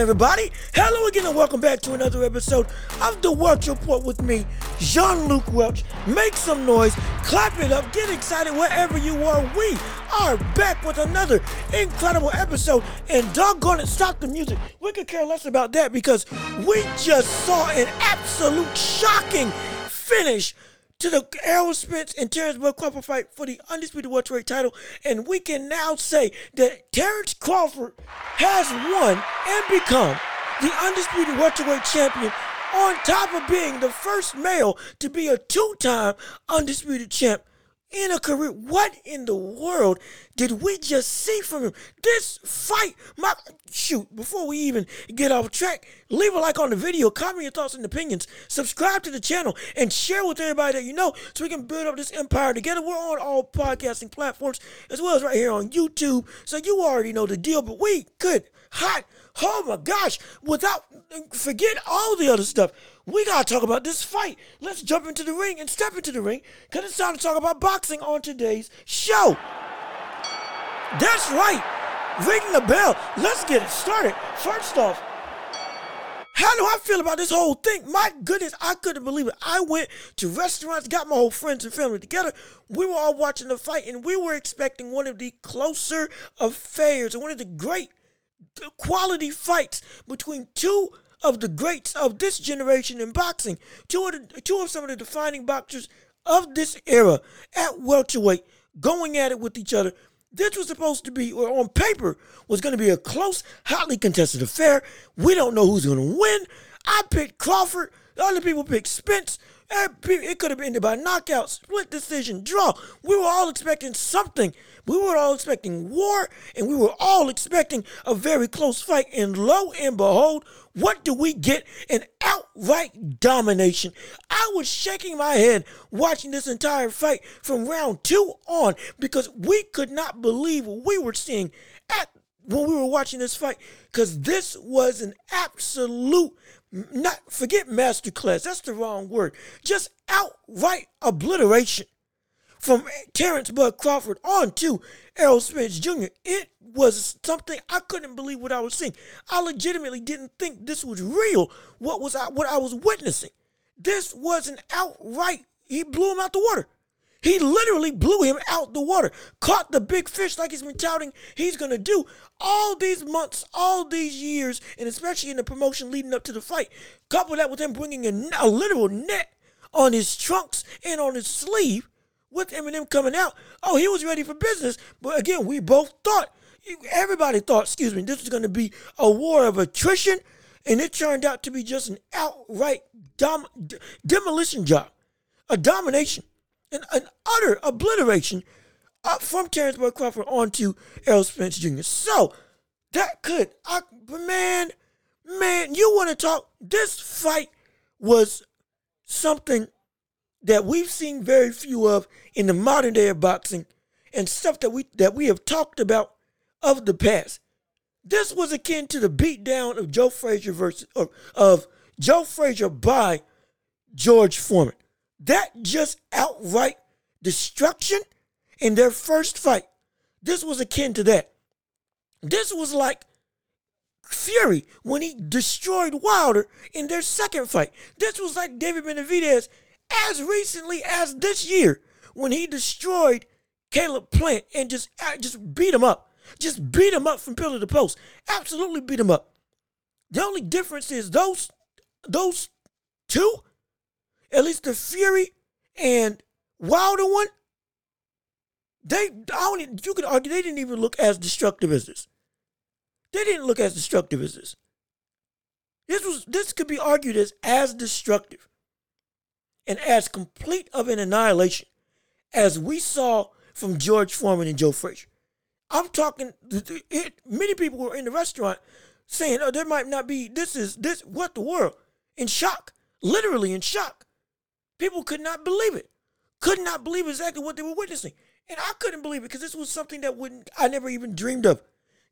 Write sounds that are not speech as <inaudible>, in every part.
everybody? Hello again, and welcome back to another episode of the Welch Report with me, Jean Luc Welch. Make some noise, clap it up, get excited wherever you are. We are back with another incredible episode, and doggone it, stop the music. We could care less about that because we just saw an absolute shocking finish to the Errol Spence and Terrence Bud Crawford fight for the undisputed welterweight title, and we can now say that Terrence Crawford has won and become the undisputed welterweight champion. On top of being the first male to be a two-time undisputed champ in a career. What in the world did we just see from him? This fight, my shoot, before we even get off track, leave a like on the video, comment your thoughts and opinions, subscribe to the channel, and share with everybody that you know so we can build up this empire together. We're on all podcasting platforms as well as right here on YouTube. So you already know the deal, but we could hot, oh my gosh, without forget all the other stuff we gotta talk about this fight. Let's jump into the ring and step into the ring, cause it's time to talk about boxing on today's show. That's right. Ring the bell. Let's get it started. First off, how do I feel about this whole thing? My goodness, I couldn't believe it. I went to restaurants, got my whole friends and family together. We were all watching the fight, and we were expecting one of the closer affairs one of the great quality fights between two of the greats of this generation in boxing, two of, the, two of some of the defining boxers of this era at welterweight, going at it with each other. This was supposed to be, or on paper, was going to be a close, hotly contested affair. We don't know who's going to win. I picked Crawford. The Other people picked Spence. It could have been by knockout, split decision, draw. We were all expecting something. We were all expecting war, and we were all expecting a very close fight. And lo and behold, what do we get? An outright domination. I was shaking my head watching this entire fight from round two on because we could not believe what we were seeing at when we were watching this fight because this was an absolute not forget masterclass that's the wrong word just outright obliteration from Terrence Bud Crawford on to Errol Spence Jr. It was something I couldn't believe what I was seeing. I legitimately didn't think this was real. What was I what I was witnessing? This was an outright. He blew him out the water. He literally blew him out the water. Caught the big fish like he's been touting he's gonna do all these months, all these years, and especially in the promotion leading up to the fight. Couple that with him bringing a, a literal net on his trunks and on his sleeve with Eminem coming out, oh, he was ready for business. But again, we both thought, everybody thought, excuse me, this was going to be a war of attrition, and it turned out to be just an outright dom- demolition job, a domination, an, an utter obliteration up from Terrence Bud Crawford onto Errol Spence Jr. So that could, I, man, man, you want to talk? This fight was something that we've seen very few of in the modern day of boxing and stuff that we that we have talked about of the past. This was akin to the beatdown of Joe Frazier versus of, of Joe Frazier by George Foreman. That just outright destruction in their first fight. This was akin to that. This was like Fury when he destroyed Wilder in their second fight. This was like David Benavidez as recently as this year when he destroyed Caleb Plant and just uh, just beat him up. Just beat him up from pillar to post. Absolutely beat him up. The only difference is those those two, at least the Fury and Wilder one, they I don't you could argue they didn't even look as destructive as this. They didn't look as destructive as this. This was this could be argued as as destructive and as complete of an annihilation as we saw from George Foreman and Joe Frazier. I'm talking, it, many people were in the restaurant saying, oh, there might not be, this is, this, what the world? In shock, literally in shock. People could not believe it, could not believe exactly what they were witnessing. And I couldn't believe it because this was something that wouldn't, I never even dreamed of.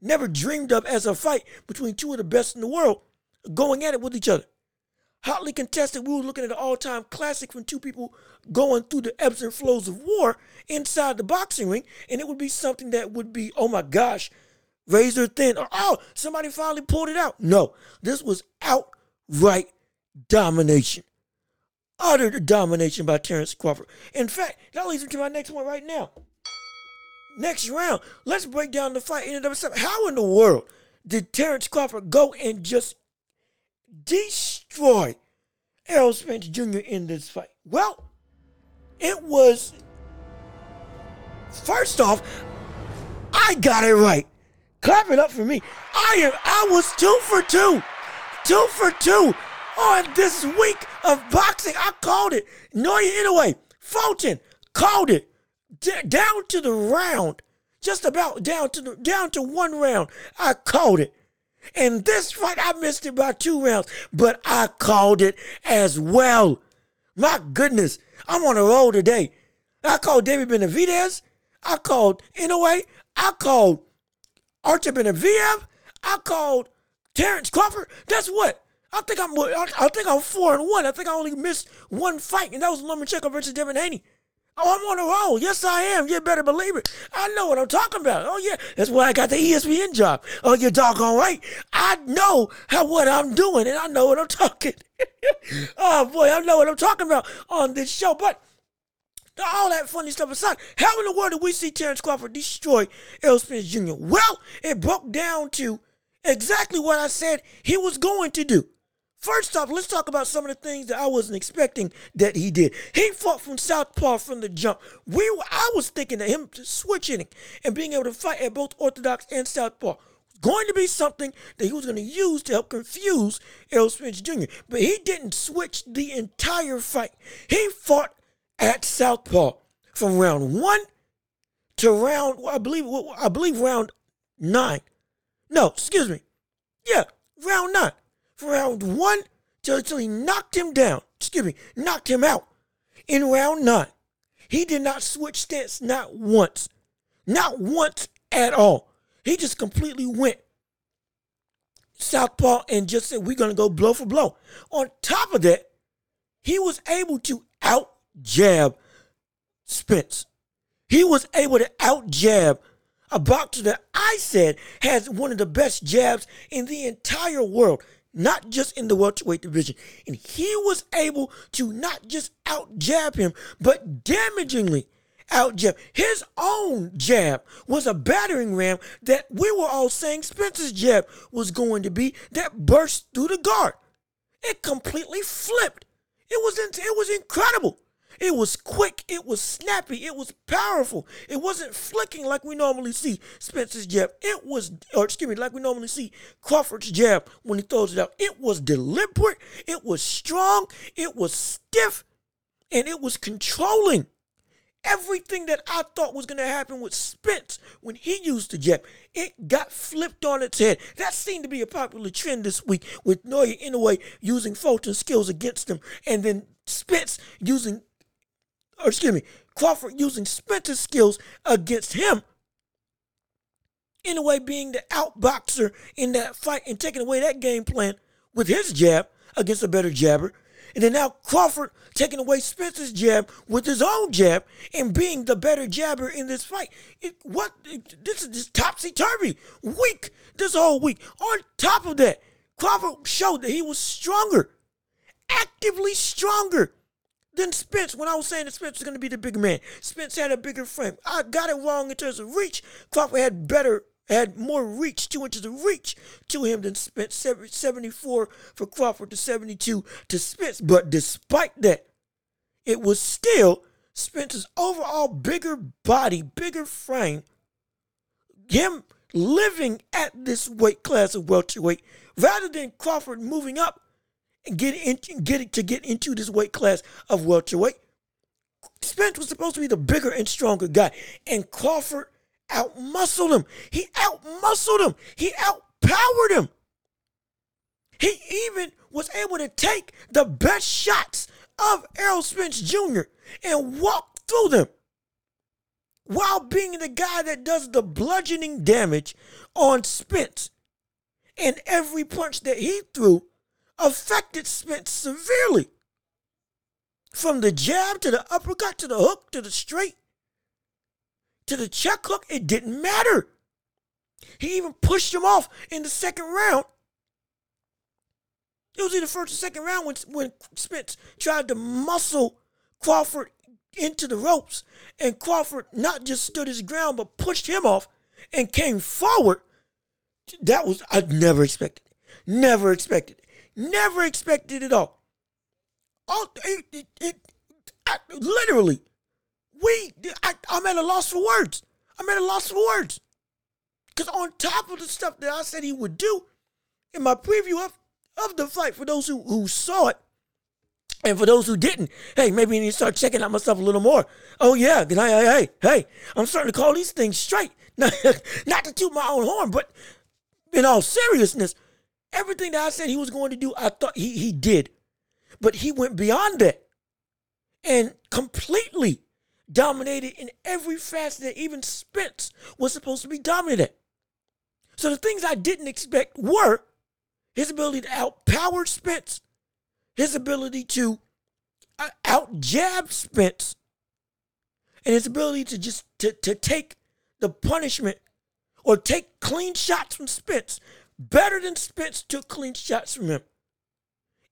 Never dreamed of as a fight between two of the best in the world going at it with each other hotly contested. We were looking at an all-time classic from two people going through the ebbs and flows of war inside the boxing ring, and it would be something that would be, oh my gosh, razor thin, or oh, somebody finally pulled it out. No, this was outright domination. Utter domination by Terrence Crawford. In fact, that leads me to my next one right now. Next round, let's break down the fight. How in the world did Terrence Crawford go and just destroy Errol Spence Jr. in this fight? Well, it was first off, I got it right. Clap it up for me. I am I was two for two. Two for two on this week of boxing. I called it. Naoya Inoue, Fulton, called it. D- down to the round. Just about down to the down to one round. I called it. And this fight, I missed it by two rounds, but I called it as well. My goodness, I'm on a roll today. I called David Benavidez. I called Inoue. I called Artur Beterbiev. I called Terrence Crawford. That's what. I think I'm. I think I'm four and one. I think I only missed one fight, and that was Lomachenko versus Devin Haney. Oh, I'm on a roll. Yes, I am. You better believe it. I know what I'm talking about. Oh, yeah. That's why I got the ESPN job. Oh, you're doggone right. I know how what I'm doing, and I know what I'm talking. <laughs> oh, boy, I know what I'm talking about on this show. But all that funny stuff aside, how in the world did we see Terrence Crawford destroy Errol Spence Jr.? Well, it broke down to exactly what I said he was going to do. First off, let's talk about some of the things that I wasn't expecting that he did. He fought from southpaw from the jump. We, I was thinking that him switching and being able to fight at both orthodox and southpaw was going to be something that he was going to use to help confuse Errol Spence Jr. But he didn't switch the entire fight. He fought at southpaw from round one to round, I believe, I believe round nine. No, excuse me. Yeah, round nine round one till, till he knocked him down. Excuse me, knocked him out in round nine. He did not switch stance not once. Not once at all. He just completely went southpaw and just said, We're going to go blow for blow. On top of that, he was able to out jab Spence. He was able to out jab a boxer that I said has one of the best jabs in the entire world not just in the welterweight division. And he was able to not just out jab him, but damagingly out jab. His own jab was a battering ram that we were all saying Spence's jab was going to be that burst through the guard. It completely flipped. It was it was incredible. It was quick, it was snappy, it was powerful. It wasn't flicking like we normally see Spence's jab. It was, or excuse me, like we normally see Crawford's jab when he throws it out. It was deliberate, it was strong, it was stiff, and it was controlling. Everything that I thought was going to happen with Spence when he used the jab, it got flipped on its head. That seemed to be a popular trend this week with Naoya Inoue using Fulton's skills against him, and then Spence using or excuse me, Crawford using Spence's skills against him. Inoue, being the outboxer in that fight and taking away that game plan with his jab against a better jabber. And then now Crawford taking away Spence's jab with his own jab and being the better jabber in this fight. It, what this is just topsy turvy week this whole week. On top of that, Crawford showed that he was stronger, actively stronger than Spence when I was saying that Spence was going to be the bigger man. Spence had a bigger frame. I got it wrong in terms of reach. Crawford had better, had more reach, two inches of reach to him than Spence. 74 for Crawford to 72 to Spence. But despite that, it was still Spence's overall bigger body, bigger frame, him living at this weight class of welterweight, rather than Crawford moving up get in, get to get into this weight class of welterweight. Spence was supposed to be the bigger and stronger guy, and Crawford outmuscled him. He outmuscled him. He outpowered him. He even was able to take the best shots of Errol Spence Jr. and walk through them while being the guy that does the bludgeoning damage on Spence. And every punch that he threw affected Spence severely. From the jab to the uppercut to the hook to the straight to the check hook, it didn't matter. He even pushed him off in the second round. It was in the first or second round when, when Spence tried to muscle Crawford into the ropes, and Crawford not just stood his ground, but pushed him off and came forward. That was, I never expected. Never expected. Never expected it all. all it, it, it I, literally, we, I, I'm at a loss for words. I'm at a loss for words. Because on top of the stuff that I said he would do in my preview of, of the fight, for those who, who saw it, and for those who didn't, hey, maybe you need to start checking out myself a little more. Oh yeah, hey, hey, hey, I'm starting to call these things straight. <laughs> Not to toot my own horn, but in all seriousness, everything that I said he was going to do, I thought he, he did. But he went beyond that and completely dominated in every facet that even Spence was supposed to be dominant So the things I didn't expect were his ability to outpower Spence, his ability to uh, out jab Spence, and his ability to just to, to take the punishment or take clean shots from Spence better than Spence took clean shots from him.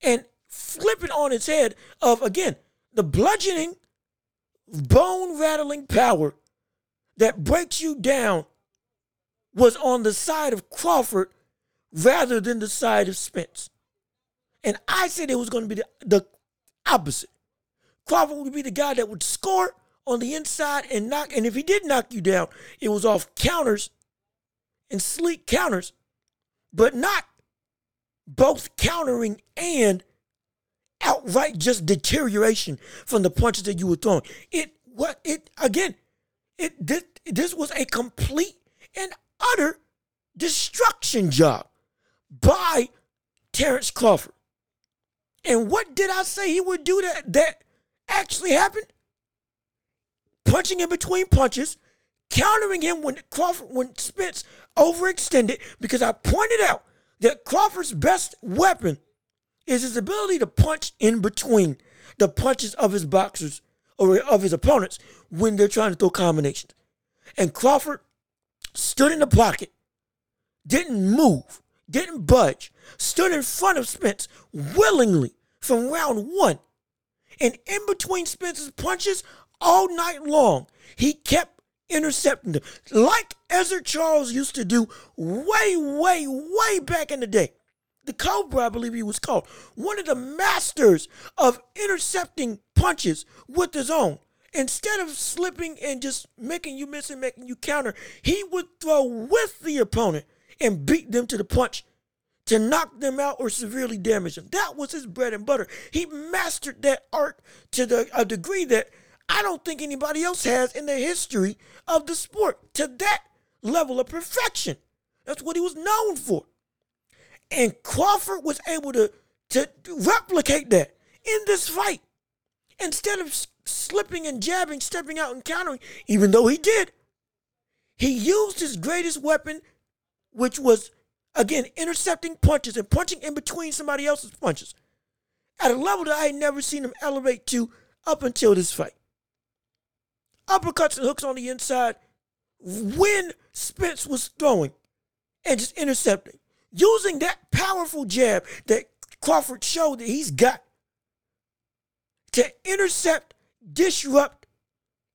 And flip it on its head of again the bludgeoning, bone rattling power that breaks you down was on the side of Crawford rather than the side of Spence. And I said it was going to be the, the opposite. Crawford would be the guy that would score on the inside and knock. And if he did knock you down, it was off counters and sleek counters, but not both countering and outright just deterioration from the punches that you were throwing. It what it again, it this, this was a complete and utter destruction job by Terrence Crawford. And what did I say he would do that that actually happened? Punching in between punches, countering him when Crawford when Spence overextended because I pointed out that Crawford's best weapon is his ability to punch in between the punches of his boxers or of his opponents when they're trying to throw combinations. And Crawford stood in the pocket, didn't move, didn't budge, stood in front of Spence willingly from round one. And in between Spence's punches all night long, he kept intercepting them like Ezzard Charles used to do way, way, way back in the day the Cobra, I believe he was called, one of the masters of intercepting punches with his own. Instead of slipping and just making you miss and making you counter, he would throw with the opponent and beat them to the punch to knock them out or severely damage them. That was his bread and butter. He mastered that art to the, a degree that I don't think anybody else has in the history of the sport to that level of perfection. That's what he was known for. And Crawford was able to, to replicate that in this fight. Instead of slipping and jabbing, stepping out and countering, even though he did, he used his greatest weapon, which was, again, intercepting punches and punching in between somebody else's punches at a level that I had never seen him elevate to up until this fight. Uppercuts and hooks on the inside when Spence was throwing and just intercepting using that powerful jab that Crawford showed that he's got to intercept, disrupt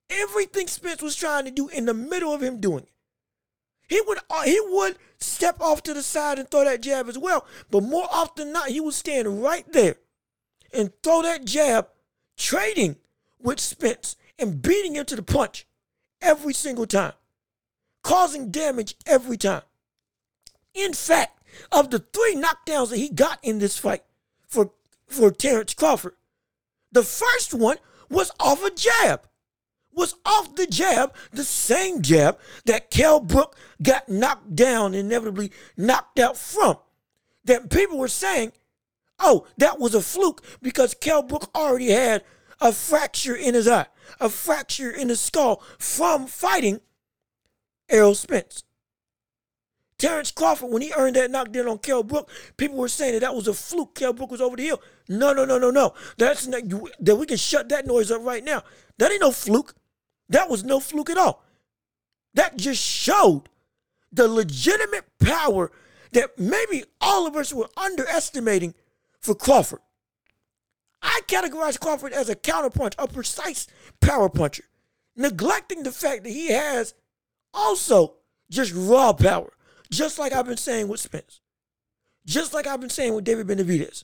everything Spence was trying to do in the middle of him doing it. He would uh, he would step off to the side and throw that jab as well, but more often than not, he would stand right there and throw that jab, trading with Spence and beating him to the punch every single time, causing damage every time. In fact, of the three knockdowns that he got in this fight for, for Terrence Crawford, the first one was off a jab. Was off the jab, the same jab that Kell Brook got knocked down, inevitably knocked out from. That people were saying, oh, that was a fluke because Kell Brook already had a fracture in his eye, a fracture in his skull from fighting Errol Spence. Terrence Crawford, when he earned that knockdown on Kell Brook, people were saying that that was a fluke. Kell Brook was over the hill. No, no, no, no, no. That's not, that we can shut that noise up right now. That ain't no fluke. That was no fluke at all. That just showed the legitimate power that maybe all of us were underestimating for Crawford. I categorize Crawford as a counterpunch, a precise power puncher, neglecting the fact that he has also just raw power, just like I've been saying with Spence, just like I've been saying with David Benavidez.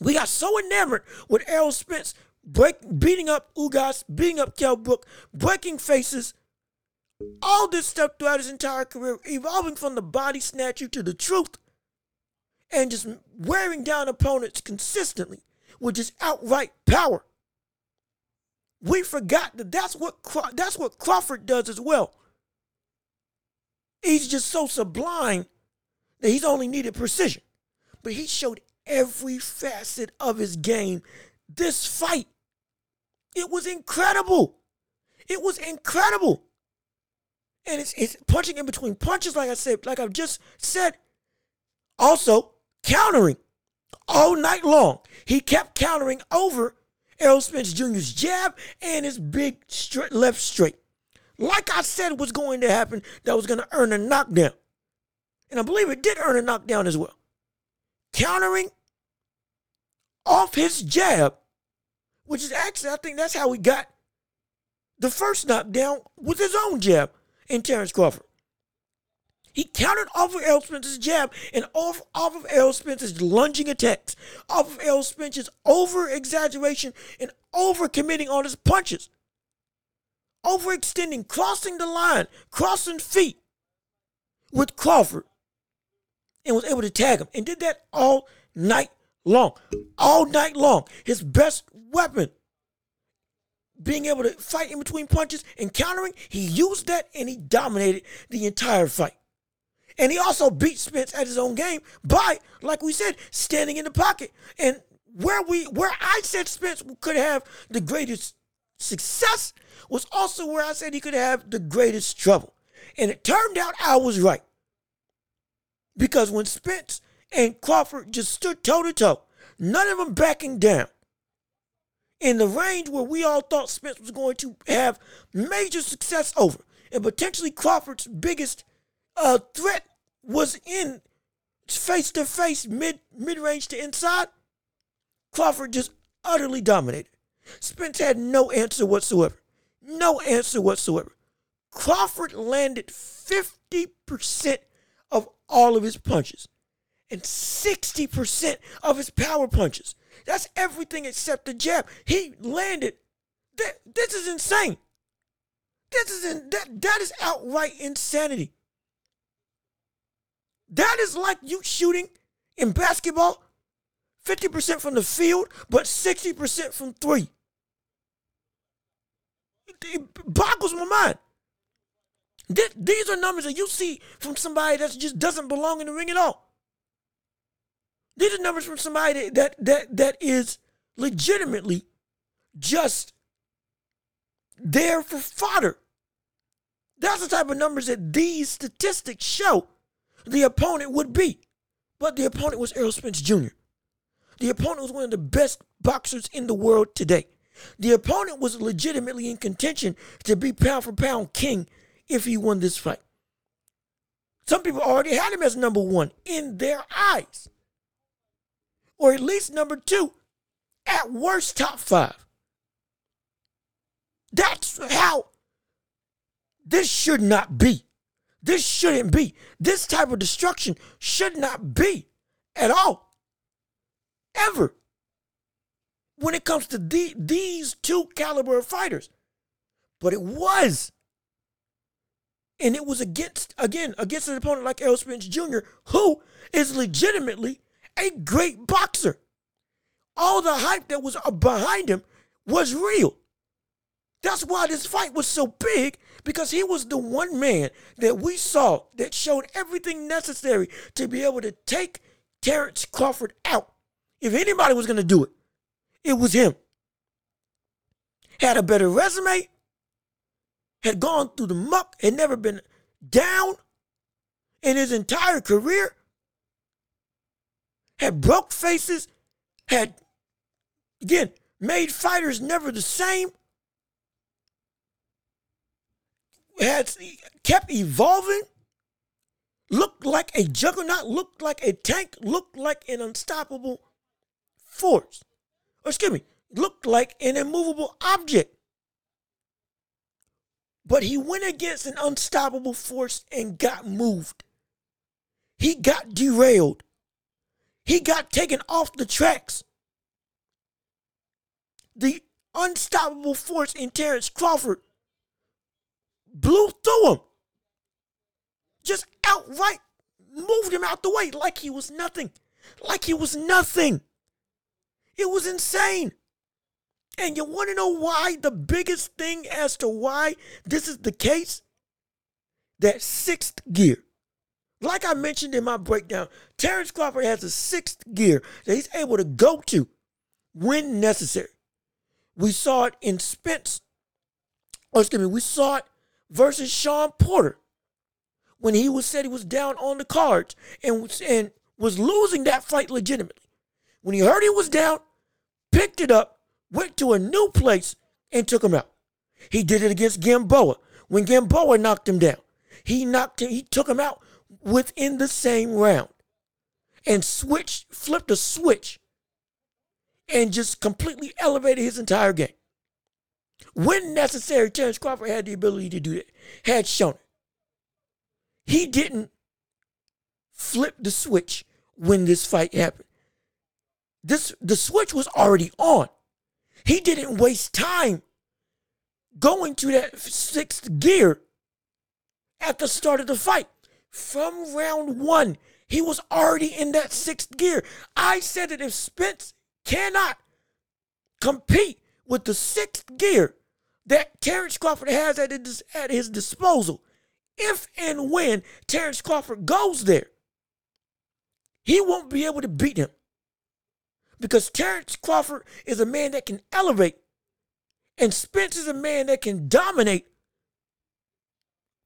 We got so enamored with Errol Spence break, beating up Ugas, beating up Kell Brook, breaking faces, all this stuff throughout his entire career, evolving from the body snatcher to the truth, and just wearing down opponents consistently with just outright power. We forgot that that's what that's what Crawford does as well. He's just so sublime that he's only needed precision, but he showed every facet of his game this fight. It was incredible. It was incredible. And it's, it's punching in between punches, like I said, like I've just said. Also, countering all night long. He kept countering over Errol Spence Jr.'s jab and his big straight, left straight. Like I said was going to happen, that was going to earn a knockdown. And I believe it did earn a knockdown as well. Countering off his jab, which is actually, I think that's how he got the first knockdown with his own jab in Terrence Crawford. He countered off of Errol Spence's jab and off, off of Errol Spence's lunging attacks, off of Errol Spence's over exaggeration and over committing on his punches, overextending, crossing the line, crossing feet with Crawford, and was able to tag him and did that all night long. All night long. His best weapon being able to fight in between punches and countering, he used that and he dominated the entire fight. And he also beat Spence at his own game by, like we said, standing in the pocket. And where we where I said Spence could have the greatest success was also where I said he could have the greatest trouble. And it turned out I was right. Because when Spence and Crawford just stood toe to toe, none of them backing down, in the range where we all thought Spence was going to have major success over, and potentially Crawford's biggest uh, threat was in face to face, mid mid range to inside, Crawford just utterly dominated. Spence had no answer whatsoever. No answer whatsoever. Crawford landed 50% of all of his punches and 60% of his power punches. That's everything except the jab. He landed. This is insane. This is in, that that is outright insanity. That is like you shooting in basketball 50% from the field, but 60% from three. It boggles my mind. These are numbers that you see from somebody that just doesn't belong in the ring at all. These are numbers from somebody that that that is legitimately just there for fodder. That's the type of numbers that these statistics show the opponent would be. But the opponent was Errol Spence Jr. The opponent was one of the best boxers in the world today. The opponent was legitimately in contention to be pound for pound king if he won this fight. Some people already had him as number one in their eyes, or at least number two, at worst, top five. That's how this should not be. This shouldn't be. This type of destruction should not be at all. Ever. When it comes to the, these two caliber fighters. But it was. And it was against, again, against an opponent like Errol Spence Jr., who is legitimately a great boxer. All the hype that was uh, behind him was real. That's why this fight was so big because he was the one man that we saw that showed everything necessary to be able to take Terrence Crawford out. If anybody was going to do it, it was him. Had a better resume, had gone through the muck, had never been down in his entire career, had broke faces, had, again, made fighters never the same had kept evolving, looked like a juggernaut, looked like a tank, looked like an unstoppable force. Or excuse me, looked like an immovable object. But he went against an unstoppable force and got moved. He got derailed. He got taken off the tracks. The unstoppable force in Terrence Crawford blew through him. Just outright moved him out the way like he was nothing. Like he was nothing. It was insane. And you want to know why? The biggest thing as to why this is the case? That sixth gear. Like I mentioned in my breakdown, Terrence Crawford has a sixth gear that he's able to go to when necessary. We saw it in Spence, or excuse me, we saw it versus Sean Porter when he was said he was down on the cards and was, and was losing that fight legitimately. When he heard he was down, picked it up, went to a new place, and took him out. He did it against Gamboa when Gamboa knocked him down. He knocked him, he took him out within the same round and switched, flipped a switch and just completely elevated his entire game. When necessary, Terrence Crawford had the ability to do that, had shown it. He didn't flip the switch when this fight happened. This the switch was already on. He didn't waste time going to that sixth gear at the start of the fight. From round one, he was already in that sixth gear. I said that if Spence cannot compete with the sixth gear that Terrence Crawford has at his, at his disposal, if and when Terrence Crawford goes there, he won't be able to beat him. Because Terrence Crawford is a man that can elevate, and Spence is a man that can dominate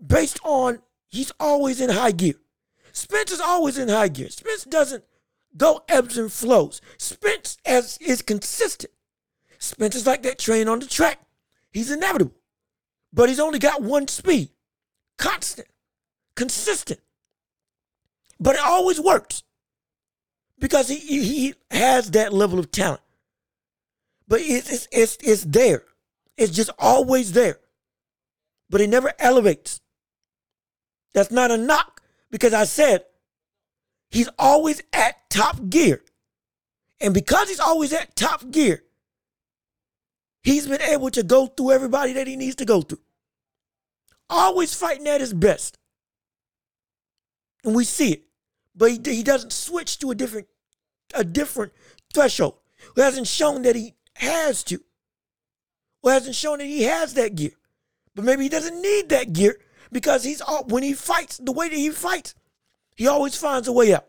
based on he's always in high gear. Spence is always in high gear. Spence doesn't go ebbs and flows. Spence as is consistent. Spence is like that train on the track. He's inevitable. But he's only got one speed. Constant. Consistent. But it always works. Because he, he has that level of talent. But it's, it's, it's, it's there. It's just always there. But it never elevates. That's not a knock because I said he's always at top gear. And because he's always at top gear, he's been able to go through everybody that he needs to go through. Always fighting at his best. And we see it. But he, he doesn't switch to a different a different threshold. Who hasn't shown that he has to. Who hasn't shown that he has that gear. But maybe he doesn't need that gear because he's all, when he fights the way that he fights, he always finds a way out.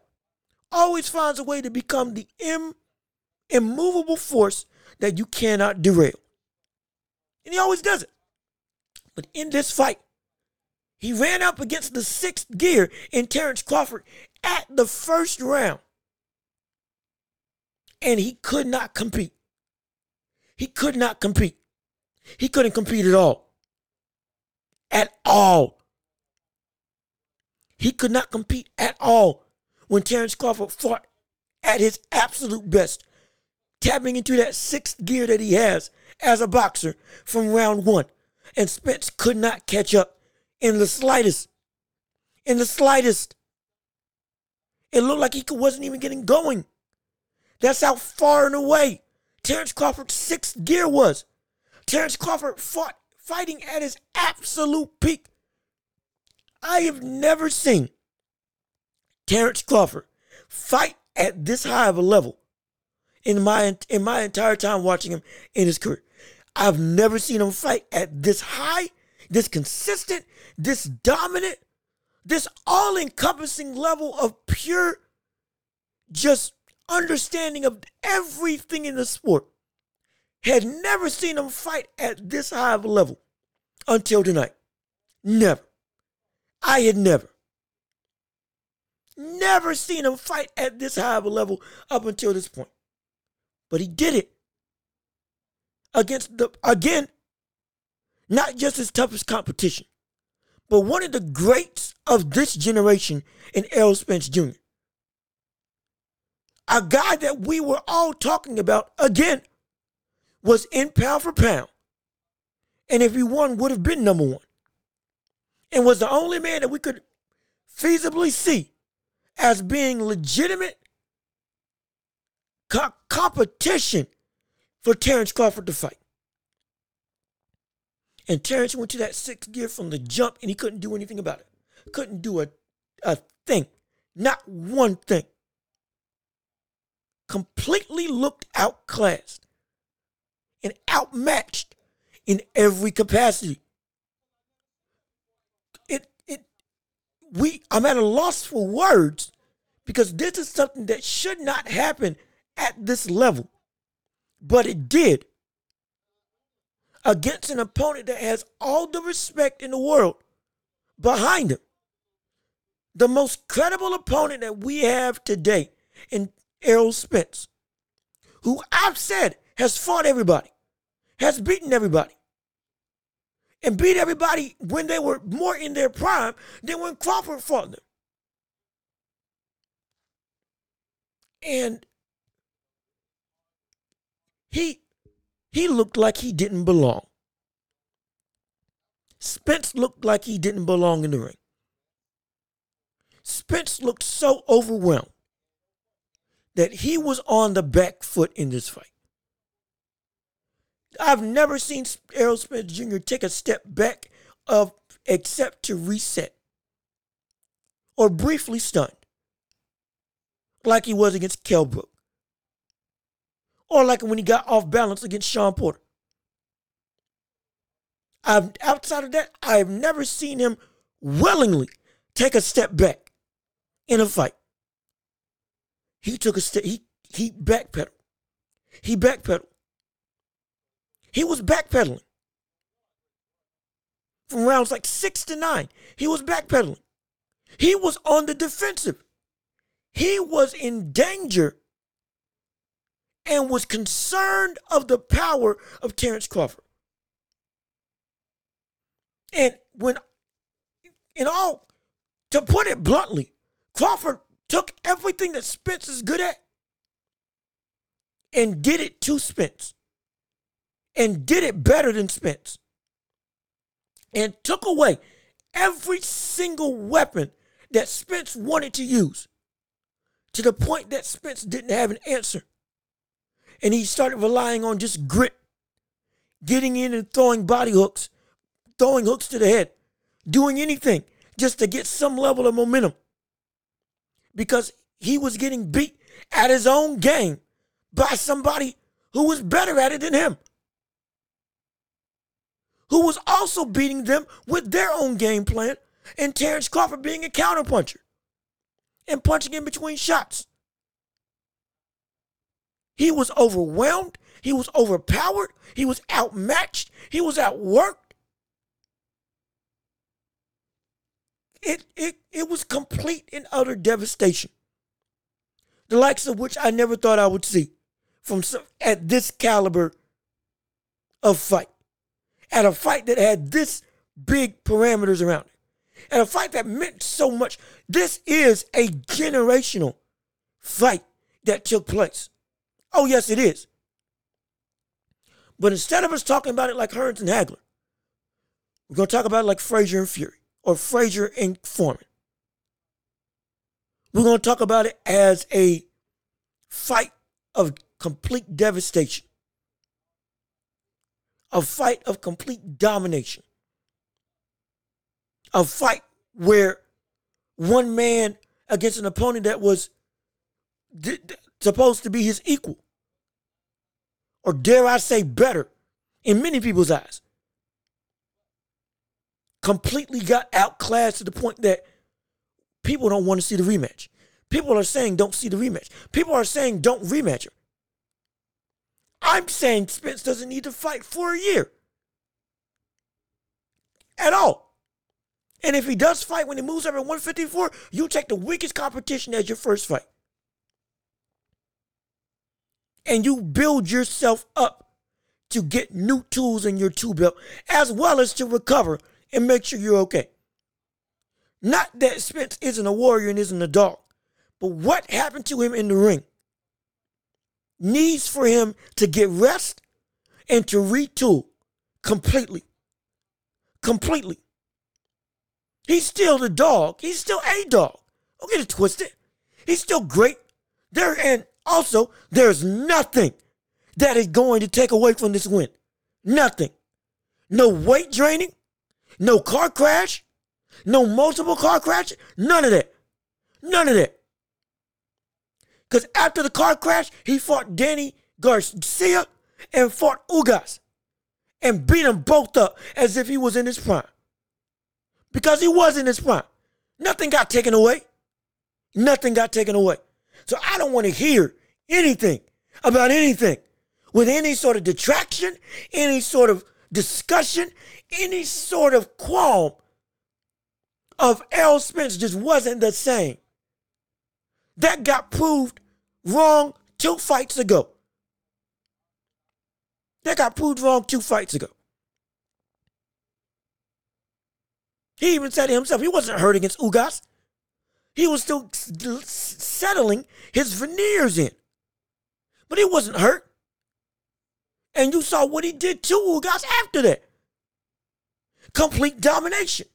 Always finds a way to become the Im, immovable force that you cannot derail. And he always does it. But in this fight, he ran up against the sixth gear in Terrence Crawford at the first round. And he could not compete. He could not compete. He couldn't compete at all at all. He could not compete at all when Terrence Crawford fought at his absolute best, tapping into that sixth gear that he has as a boxer from round one. And Spence could not catch up in the slightest. In the slightest. It looked like he wasn't even getting going. That's how far and away Terrence Crawford's sixth gear was. Terrence Crawford fought fighting at his absolute peak. I have never seen Terrence Crawford fight at this high of a level in my in my entire time watching him in his career. I've never seen him fight at this high, this consistent, this dominant, this all-encompassing level of pure just understanding of everything in the sport. Had never seen him fight at this high of a level until tonight. Never. I had never. Never seen him fight at this high of a level up until this point. But he did it against the, again, not just his toughest competition, but one of the greats of this generation in Errol Spence Jr. A guy that we were all talking about again was in pound for pound. And if he won, would have been number one. And was the only man that we could feasibly see as being legitimate co- competition for Terrence Crawford to fight. And Terrence went to that sixth gear from the jump and he couldn't do anything about it. Couldn't do a, a thing. Not one thing. Completely looked outclassed and outmatched in every capacity. It it we I'm at a loss for words because this is something that should not happen at this level. But it did against an opponent that has all the respect in the world behind him. The most credible opponent that we have today in Errol Spence, who I've said has fought everybody, has beaten everybody, and beat everybody when they were more in their prime than when Crawford fought them. And he he looked like he didn't belong. Spence looked like he didn't belong in the ring. Spence looked so overwhelmed that he was on the back foot in this fight. I've never seen Errol Spence Jr. take a step back of except to reset or briefly stunned like he was against Kell Brook or like when he got off balance against Sean Porter. I've outside of that, I've never seen him willingly take a step back in a fight. He took a step, he he backpedaled. He backpedaled. He was backpedaling. From rounds like six to nine, he was backpedaling. He was on the defensive. He was in danger and was concerned of the power of Terrence Crawford. And when, in all, to put it bluntly, Crawford took everything that Spence is good at and did it to Spence and did it better than Spence and took away every single weapon that Spence wanted to use to the point that Spence didn't have an answer and he started relying on just grit, getting in and throwing body hooks, throwing hooks to the head, doing anything just to get some level of momentum. Because he was getting beat at his own game by somebody who was better at it than him. Who was also beating them with their own game plan and Terrence Crawford being a counterpuncher and punching in between shots. He was overwhelmed. He was overpowered. He was outmatched. He was outworked. It, it, it was complete and utter devastation. The likes of which I never thought I would see from at this caliber of fight. At a fight that had this big parameters around it. At a fight that meant so much. This is a generational fight that took place. Oh, yes, it is. But instead of us talking about it like Hearns and Hagler, we're going to talk about it like Frazier and Fury or Frazier and Foreman. We're going to talk about it as a fight of complete devastation, a fight of complete domination, a fight where one man against an opponent that was d- d- supposed to be his equal or dare I say better, in many people's eyes, completely got outclassed to the point that people don't want to see the rematch. People are saying don't see the rematch. People are saying don't rematch her. I'm saying Spence doesn't need to fight for a year at all. And if he does fight when he moves up at 154, you take the weakest competition as your first fight and you build yourself up to get new tools in your tool belt as well as to recover and make sure you're okay. Not that Spence isn't a warrior and isn't a dog, but what happened to him in the ring needs for him to get rest and to retool completely. Completely. He's still the dog. He's still a dog. Don't get it twisted. He's still great. There and also there's nothing that is going to take away from this win. Nothing. No weight draining, no car crash, no multiple car crash, none of that. None of that. Because after the car crash, he fought Danny Garcia and fought Ugas and beat them both up as if he was in his prime. Because he was in his prime. Nothing got taken away. Nothing got taken away. So I don't want to hear anything about anything with any sort of detraction, any sort of discussion, any sort of qualm of Errol Spence just wasn't the same. That got proved wrong two fights ago. That got proved wrong two fights ago. He even said it himself. He wasn't hurt against Ugas. He was still settling his veneers in. But he wasn't hurt. And you saw what he did to Ugas after that. Complete domination.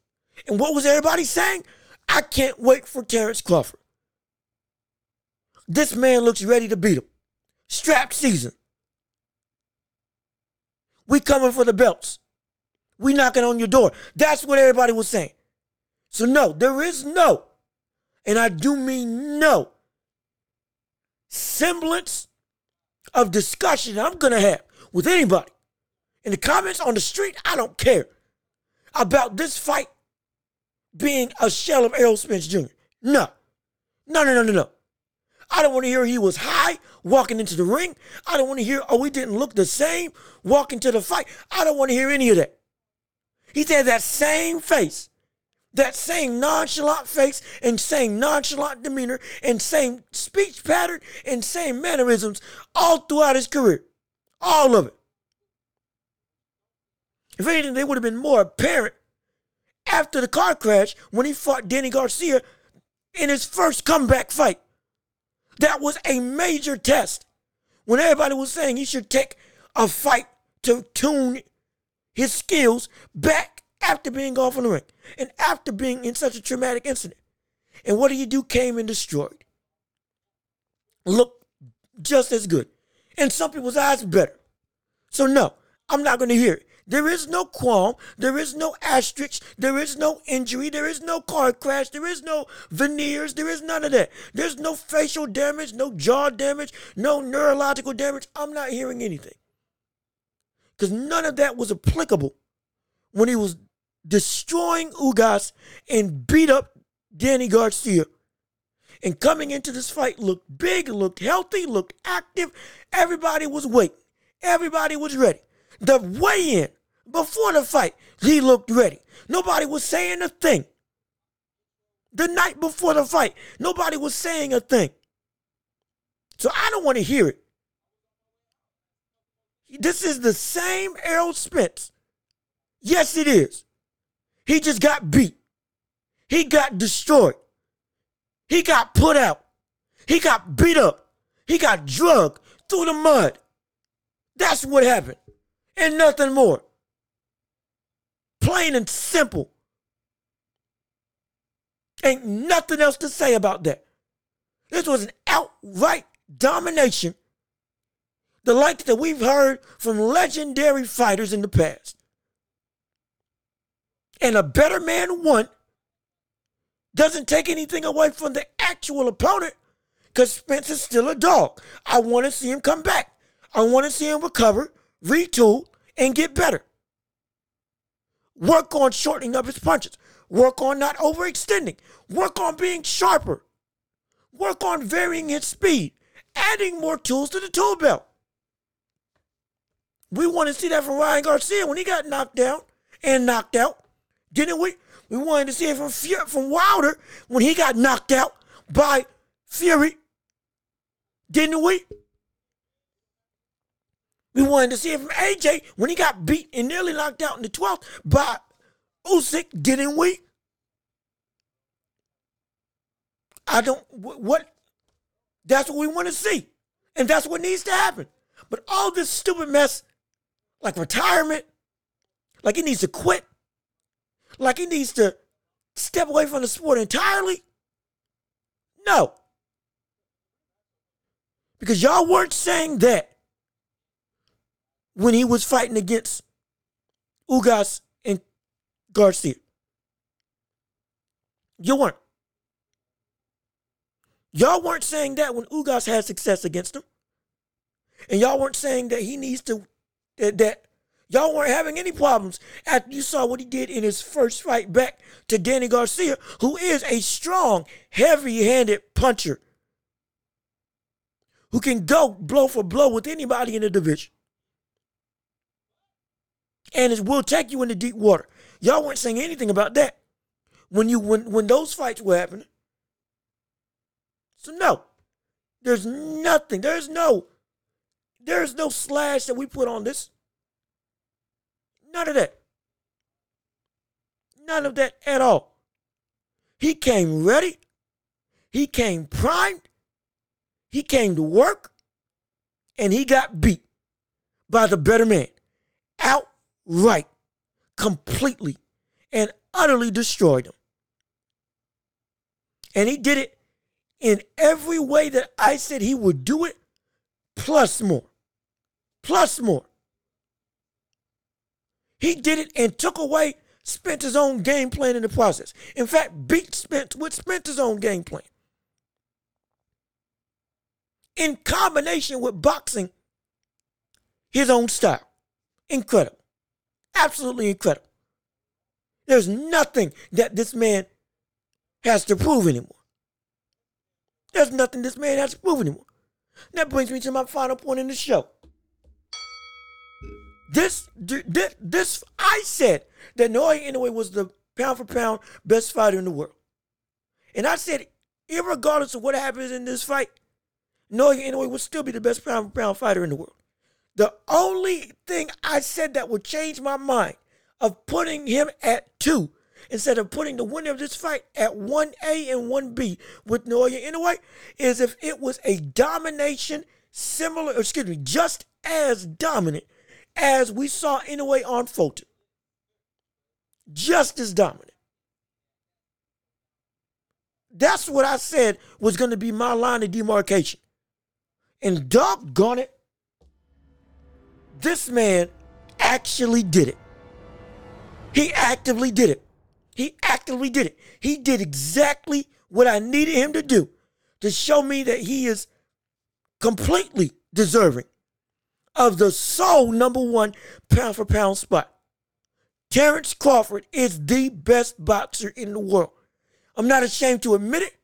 And what was everybody saying? I can't wait for Terrence Crawford. This man looks ready to beat him. Strap season. We coming for the belts. We knocking on your door. That's what everybody was saying. So no, there is no, and I do mean no, semblance of discussion I'm gonna have with anybody. In the comments on the street, I don't care about this fight being a shell of Errol Spence Jr. No. No, no, no, no, no. I don't want to hear he was high walking into the ring. I don't want to hear, oh, he didn't look the same walking to the fight. I don't want to hear any of that. He had that same face, that same nonchalant face, and same nonchalant demeanor, and same speech pattern, and same mannerisms all throughout his career. All of it. If anything, they would have been more apparent after the car crash when he fought Danny Garcia in his first comeback fight. That was a major test when everybody was saying he should take a fight to tune his skills back after being off on the ring and after being in such a traumatic incident. And what do you do? Came and destroyed. Look just as good. In some people's eyes, better. So, no, I'm not going to hear it. There is no qualm. There is no asterisk. There is no injury. There is no car crash. There is no veneers. There is none of that. There's no facial damage, no jaw damage, no neurological damage. I'm not hearing anything. Because none of that was applicable when he was destroying Ugas and beat up Danny Garcia. And coming into this fight looked big, looked healthy, looked active. Everybody was waiting. Everybody was ready. The weigh in before the fight, he looked ready. Nobody was saying a thing. The night before the fight, nobody was saying a thing. So I don't want to hear it. This is the same Errol Spence. Yes, it is. He just got beat. He got destroyed. He got put out. He got beat up. He got drugged through the mud. That's what happened. And nothing more. Plain and simple. Ain't nothing else to say about that. This was an outright domination, the like that we've heard from legendary fighters in the past. And a better man won doesn't take anything away from the actual opponent because Spence is still a dog. I want to see him come back. I want to see him recover, retool, and get better. Work on shortening up his punches. Work on not overextending. Work on being sharper. Work on varying his speed, adding more tools to the tool belt. We want to see that from Ryan Garcia when he got knocked down and knocked out, didn't we? We wanted to see it from Fury, from Wilder when he got knocked out by Fury, didn't we? We wanted to see it from AJ when he got beat and nearly knocked out in the 12th by Usyk, didn't we? I don't, what, that's what we want to see. And that's what needs to happen. But all this stupid mess, like retirement, like he needs to quit, like he needs to step away from the sport entirely. No. Because y'all weren't saying that when he was fighting against Ugas and Garcia. You weren't. Y'all weren't saying that when Ugas had success against him. And y'all weren't saying that he needs to, that, that y'all weren't having any problems after you saw what he did in his first fight back to Danny Garcia, who is a strong, heavy handed puncher who can go blow for blow with anybody in the division. And it will take you into deep water. Y'all weren't saying anything about that when you when when those fights were happening. So no, there's nothing. There's no, there's no slash that we put on this. None of that. None of that at all. He came ready. He came primed. He came to work. And he got beat by the better man. Outright. Completely. And utterly destroyed him. And he did it in every way that I said he would do it, plus more. Plus more. He did it and took away Spence's own game plan in the process. In fact, beat Spence with Spence's own game plan. In combination with boxing his own style. Incredible. Absolutely incredible. There's nothing that this man has to prove anymore. There's nothing this man has to prove anymore. That brings me to my final point in the show. This, this, this I said that Naoya Inoue was the pound for pound best fighter in the world. And I said, regardless of what happens in this fight, Naoya Inoue would still be the best pound for pound fighter in the world. The only thing I said that would change my mind of putting him at two instead of putting the winner of this fight at 1A and 1B with Naoya Inoue is if it was a domination similar, excuse me, just as dominant as we saw Inoue on Fulton. Just as dominant. That's what I said was going to be my line of demarcation. And doggone it, this man actually did it. He actively did it. He actively did it. He did exactly what I needed him to do to show me that he is completely deserving of the sole number one pound for pound spot. Terrence Crawford is the best boxer in the world. I'm not ashamed to admit it.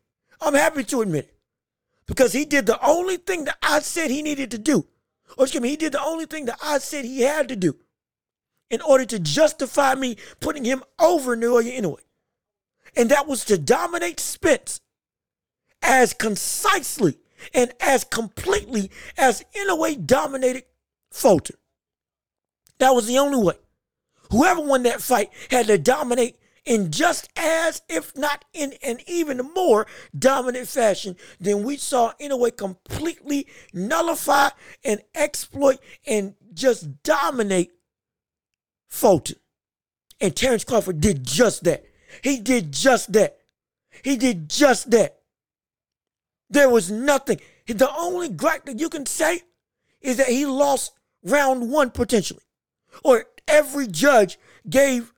I'm happy to admit it. Because he did the only thing that I said he needed to do. Or excuse me, he did the only thing that I said he had to do in order to justify me putting him over Naoya Inoue. And that was to dominate Spence as concisely and as completely as Inoue dominated Fulton. That was the only way. Whoever won that fight had to dominate in just as, if not in an even more dominant fashion than we saw Inoue completely nullify and exploit and just dominate Fulton. And Terrence Crawford did just that. He did just that. He did just that. There was nothing. The only gripe that you can say is that he lost round one potentially. Or every judge gave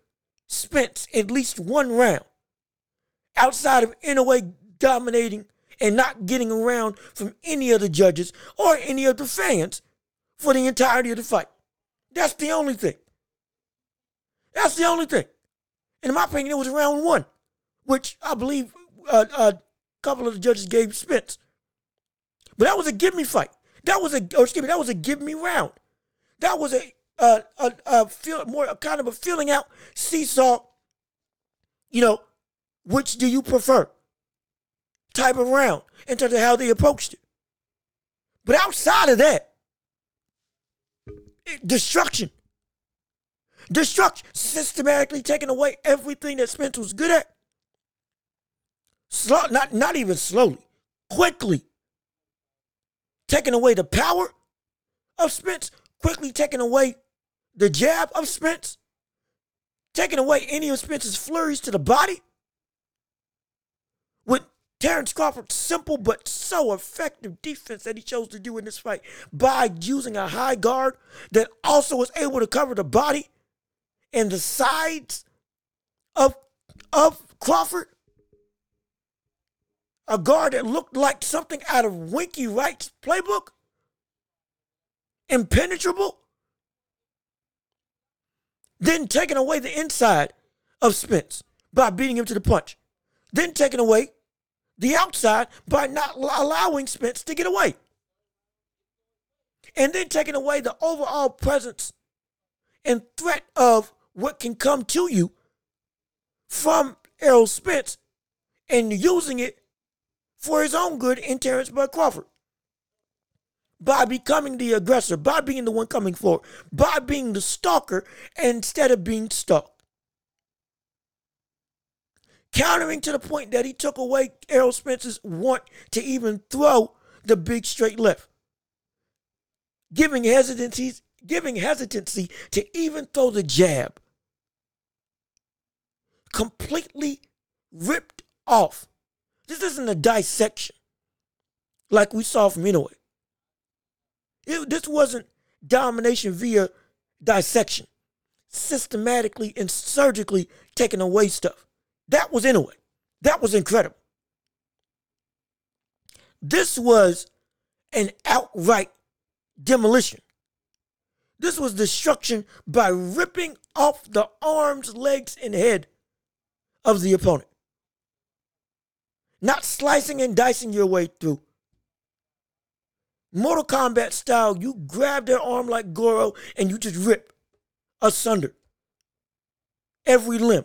Spence at least one round. Outside of Inoue dominating and not getting around from any of the judges or any of the fans for the entirety of the fight. That's the only thing. That's the only thing. In my opinion, it was round one, which I believe uh, uh, a couple of the judges gave Spence. But that was a give me fight. That was a, excuse me, that was a give me round. That was a, a, a, a feel more a kind of a filling out seesaw. You know, which do you prefer? Type of round in terms of how they approached it. But outside of that, destruction. Destruction, systematically taking away everything that Spence was good at. slow, not, not even slowly, quickly taking away the power of Spence, quickly taking away the jab of Spence, taking away any of Spence's flurries to the body. With Terrence Crawford's simple but so effective defense that he chose to do in this fight by using a high guard that also was able to cover the body and the sides of, of Crawford. A guard that looked like something out of Winky Wright's playbook. Impenetrable. Then taking away the inside of Spence by beating him to the punch. Then taking away the outside by not allowing Spence to get away. And then taking away the overall presence and threat of what can come to you from Errol Spence and using it for his own good in Terrence Bud Crawford. By becoming the aggressor, by being the one coming forward, by being the stalker instead of being stalked. Countering to the point that he took away Errol Spence's want to even throw the big straight left. Giving hesitancy, giving hesitancy to even throw the jab completely ripped off. This isn't a dissection like we saw from Inoue. It, this wasn't domination via dissection, systematically and surgically taking away stuff. That was Inoue. That was incredible. This was an outright demolition. This was destruction by ripping off the arms, legs, and head of the opponent. Not slicing and dicing your way through. Mortal Kombat style, you grab their arm like Goro and you just rip asunder every limb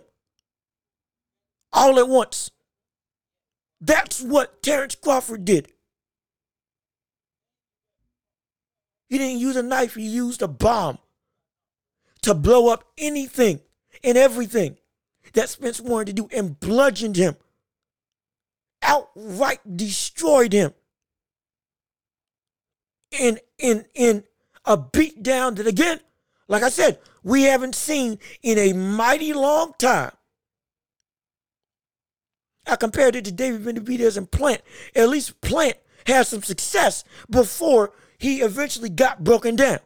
all at once. That's what Terrence Crawford did. He didn't use a knife, he used a bomb to blow up anything and everything that Spence wanted to do and bludgeoned him, outright destroyed him. In in in a beatdown that again, like I said, we haven't seen in a mighty long time. I compared it to David Benavidez and Plant. At least Plant had some success before he eventually got broken down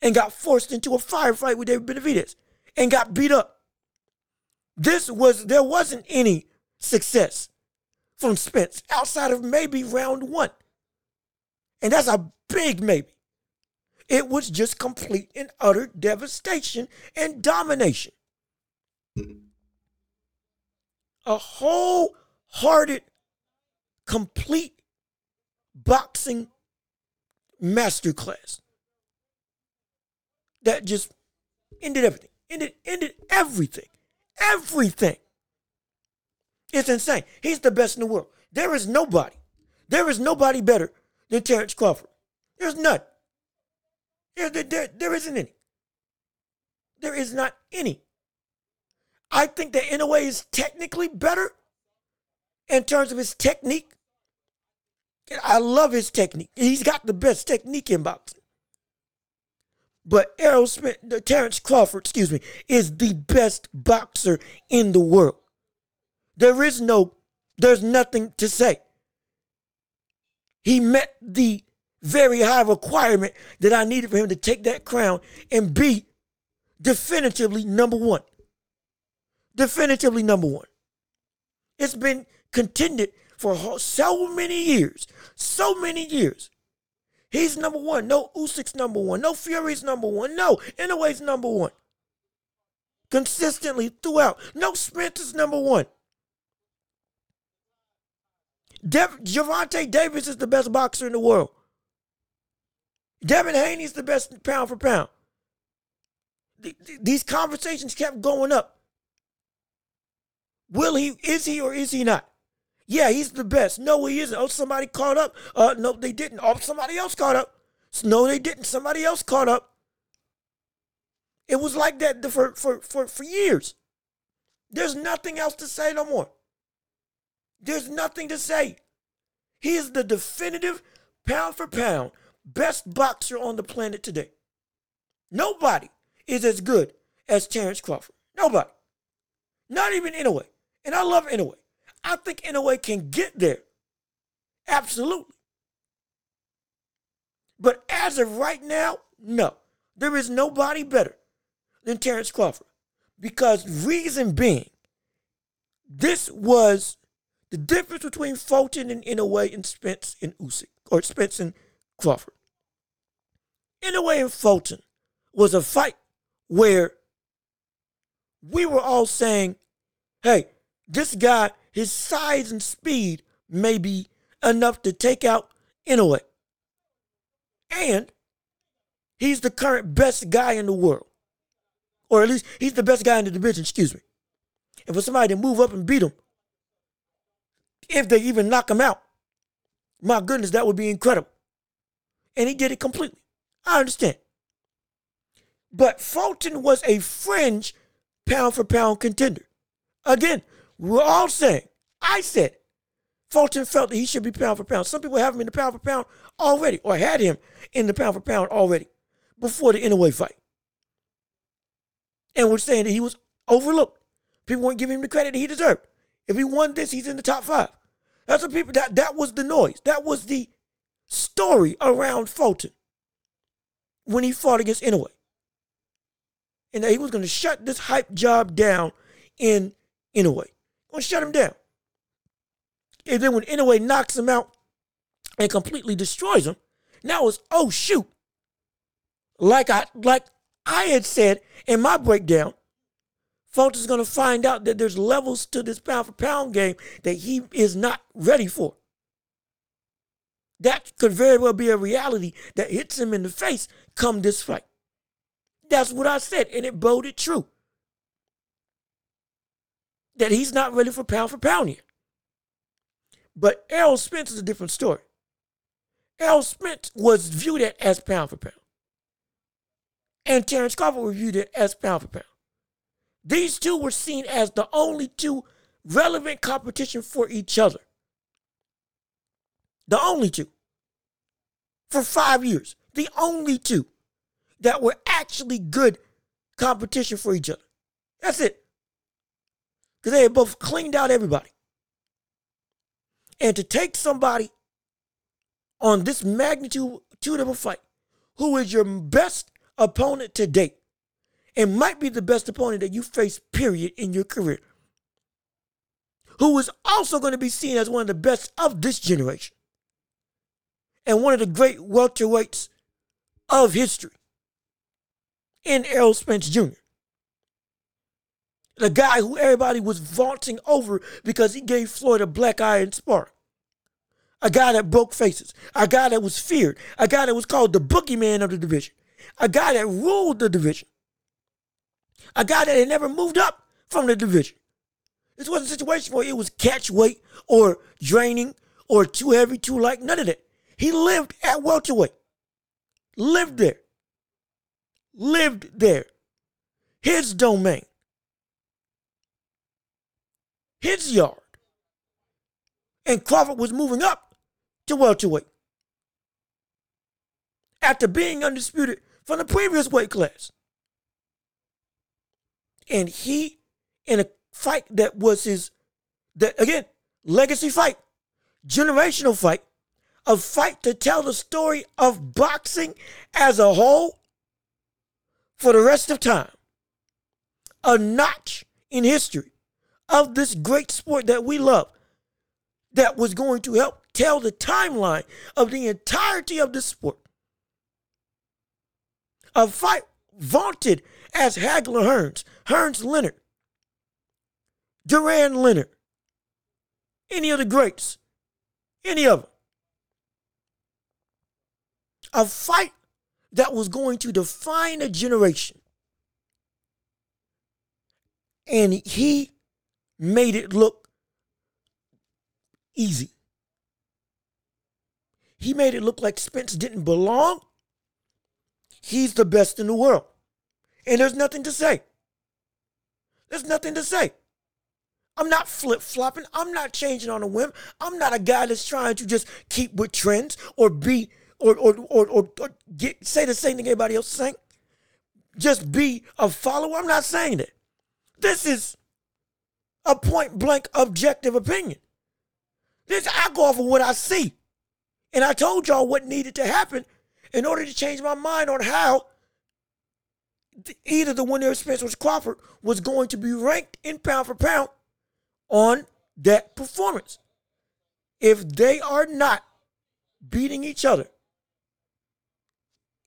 and got forced into a firefight with David Benavidez and got beat up. This was there wasn't any success from Spence outside of maybe round one. And that's a big maybe. It was just complete and utter devastation and domination. A wholehearted, complete boxing masterclass that just ended everything. Ended, ended everything. Everything. It's insane. He's the best in the world. There is nobody. There is nobody better than Terrence Crawford. There's none. There, there, there, isn't any. There is not any. I think that Inoue is technically better in terms of his technique. I love his technique. He's got the best technique in boxing. But Errol Smith, Terrence Crawford, excuse me, is the best boxer in the world. There is no, there's nothing to say. He met the very high requirement that I needed for him to take that crown and be definitively number one. Definitively number one. It's been contended for so many years, so many years. He's number one. No Usyk's number one. No Fury's number one. No Inoue's number one. Consistently throughout. No Spence's number one. Dev- Gervonta Davis is the best boxer in the world. Devin Haney is the best pound for pound. These conversations kept going up. Will he, is he or is he not? Yeah, he's the best. No, he isn't. Oh, somebody caught up. Uh, no, they didn't. Oh, somebody else caught up. No, they didn't. Somebody else caught up. It was like that for, for, for, for years. There's nothing else to say no more. There's nothing to say. He is the definitive pound for pound best boxer on the planet today. Nobody is as good as Terrence Crawford. Nobody. Not even Inoue. And I love Inoue. I think Inoue can get there. Absolutely. But as of right now, no. There is nobody better than Terrence Crawford. Because reason being, this was the difference between Fulton and Inoue and Spence and Usyk, or Spence and Crawford. Inoue and Fulton was a fight where we were all saying, hey, this guy, his size and speed may be enough to take out Inoue. And he's the current best guy in the world. Or at least he's the best guy in the division, excuse me. And for somebody to move up and beat him, if they even knock him out, my goodness, that would be incredible. And he did it completely. I understand. But Fulton was a fringe pound for pound contender. Again, we're all saying, I said, Fulton felt that he should be pound for pound. Some people have him in the pound for pound already, or had him in the pound for pound already before the Inoue fight. And we're saying that he was overlooked. People weren't giving him the credit that he deserved. If he won this, he's in the top five. That's what people that that was the noise. That was the story around Fulton when he fought against Inoue. And that he was going to shut this hype job down in Inoue. Going to shut him down. And then when Inoue knocks him out and completely destroys him, now it's oh shoot. Like I like I had said in my breakdown, Fulton's going to find out that there's levels to this pound for pound game that he is not ready for. That could very well be a reality that hits him in the face come this fight. That's what I said, and it boded true. That he's not ready for pound for pound here. But Errol Spence is a different story. Errol Spence was viewed as pound for pound. And Terrence Crawford was viewed as pound for pound. These two were seen as the only two relevant competition for each other. The only two. For five years. The only two that were actually good competition for each other. That's it. Because they had both cleaned out everybody. And to take somebody on this magnitude of a fight, who is your best opponent to date, and might be the best opponent that you face, period, in your career, who is also going to be seen as one of the best of this generation and one of the great welterweights of history in Errol Spence Jr. The guy who everybody was vaunting over because he gave Floyd a black eye in sparring. A guy that broke faces. A guy that was feared. A guy that was called the boogeyman of the division. A guy that ruled the division. A guy that had never moved up from the division. This wasn't a situation where it was catch weight or draining or too heavy, too light. None of that. He lived at welterweight. Lived there. Lived there. His domain. His yard. And Crawford was moving up to welterweight. After being undisputed from the previous weight class. And he, in a fight that was his, that again, legacy fight, generational fight, a fight to tell the story of boxing as a whole for the rest of time. A notch in history of this great sport that we love that was going to help tell the timeline of the entirety of the sport. A fight vaunted as Hagler Hearns, Hearns Leonard, Duran Leonard, any of the greats, any of them. A fight that was going to define a generation. And he made it look easy. He made it look like Spence didn't belong. He's the best in the world. And there's nothing to say. There's nothing to say. I'm not flip flopping. I'm not changing on a whim. I'm not a guy that's trying to just keep with trends or be or or or, or, or get say the same thing everybody else is saying. Just be a follower. I'm not saying that. This is a point blank objective opinion. This I go off of what I see. And I told y'all what needed to happen in order to change my mind on how either the winner Spencer Crawford was going to be ranked in pound for pound on that performance. If they are not beating each other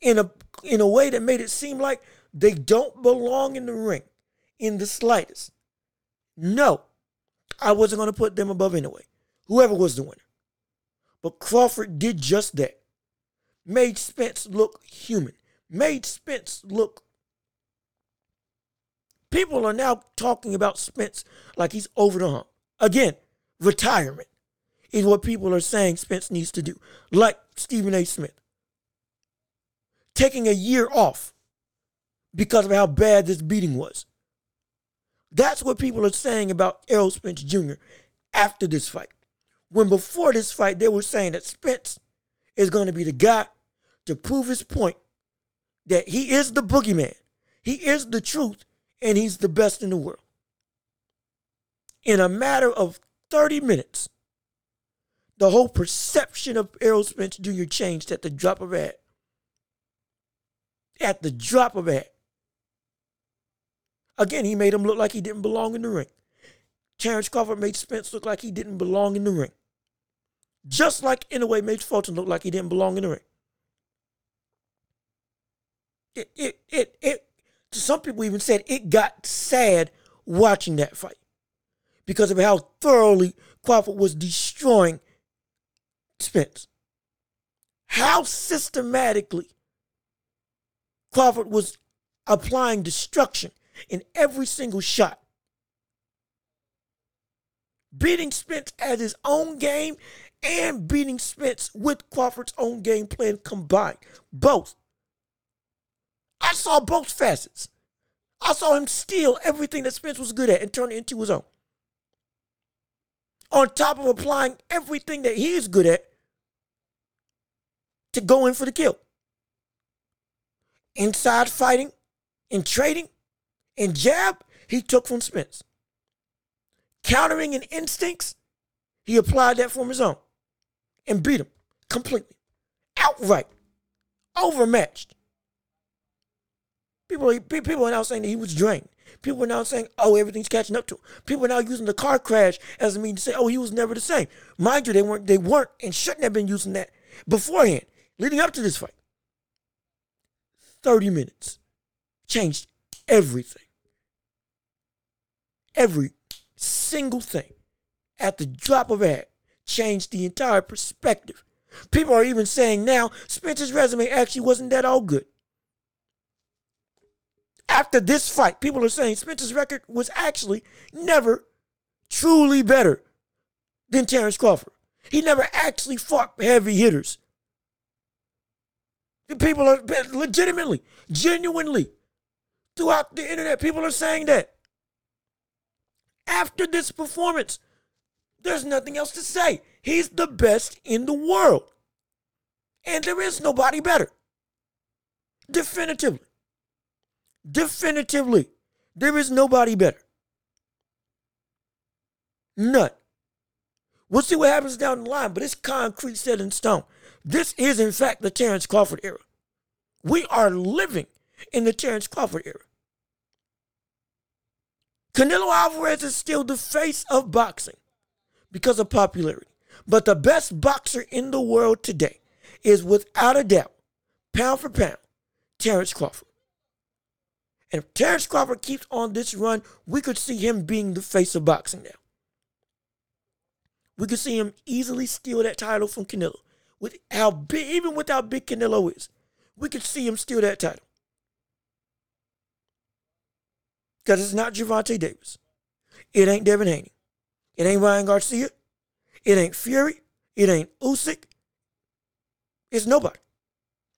in a in a way that made it seem like they don't belong in the ring in the slightest. No, I wasn't going to put them above Inoue. Whoever was the winner. But Crawford did just that. Made Spence look human. Made Spence look. People are now talking about Spence like he's over the hump. Again, retirement is what people are saying Spence needs to do. Like Stephen A. Smith. Taking a year off because of how bad this beating was. That's what people are saying about Errol Spence Jr. after this fight when before this fight they were saying that Spence is going to be the guy to prove his point that he is the boogeyman, he is the truth, and he's the best in the world. In a matter of 30 minutes, the whole perception of Errol Spence Jr. changed at the drop of a hat. At the drop of a hat. Again, he made him look like he didn't belong in the ring. Terrence Crawford made Spence look like he didn't belong in the ring. Just like Inoue made Fulton look like he didn't belong in the ring. It, it, it, it, some people even said it got sad watching that fight because of how thoroughly Crawford was destroying Spence. How systematically Crawford was applying destruction in every single shot beating Spence at his own game and beating Spence with Crawford's own game plan combined. Both. I saw both facets. I saw him steal everything that Spence was good at and turn it into his own. On top of applying everything that he is good at to go in for the kill. Inside fighting and trading and jab, he took from Spence countering and instincts, he applied that from his own and beat him completely, outright, overmatched. People, people are now saying that he was drained. People are now saying, oh, everything's catching up to him. People are now using the car crash as a means to say, oh, he was never the same. Mind you, they weren't, they weren't and shouldn't have been using that beforehand, leading up to this fight. 30 minutes changed everything. Every single thing at the drop of a hat changed the entire perspective. People are even saying now Spence's resume actually wasn't that all good. After this fight, people are saying Spence's record was actually never truly better than Terrence Crawford. He never actually fought heavy hitters. People are legitimately, genuinely, throughout the internet, people are saying that after this performance. There's nothing else to say. He's the best in the world. And there is nobody better. Definitively. Definitively. There is nobody better. None. We'll see what happens down the line, but it's concrete set in stone. This is, in fact, the Terrence Crawford era. We are living in the Terrence Crawford era. Canelo Alvarez is still the face of boxing because of popularity. But the best boxer in the world today is without a doubt, pound for pound, Terrence Crawford. And if Terrence Crawford keeps on this run, we could see him being the face of boxing now. We could see him easily steal that title from Canelo. With how big, even with how big Canelo is, we could see him steal that title. Because it's not Gervonta Davis. It ain't Devin Haney. It ain't Ryan Garcia. It ain't Fury. It ain't Usyk. It's nobody.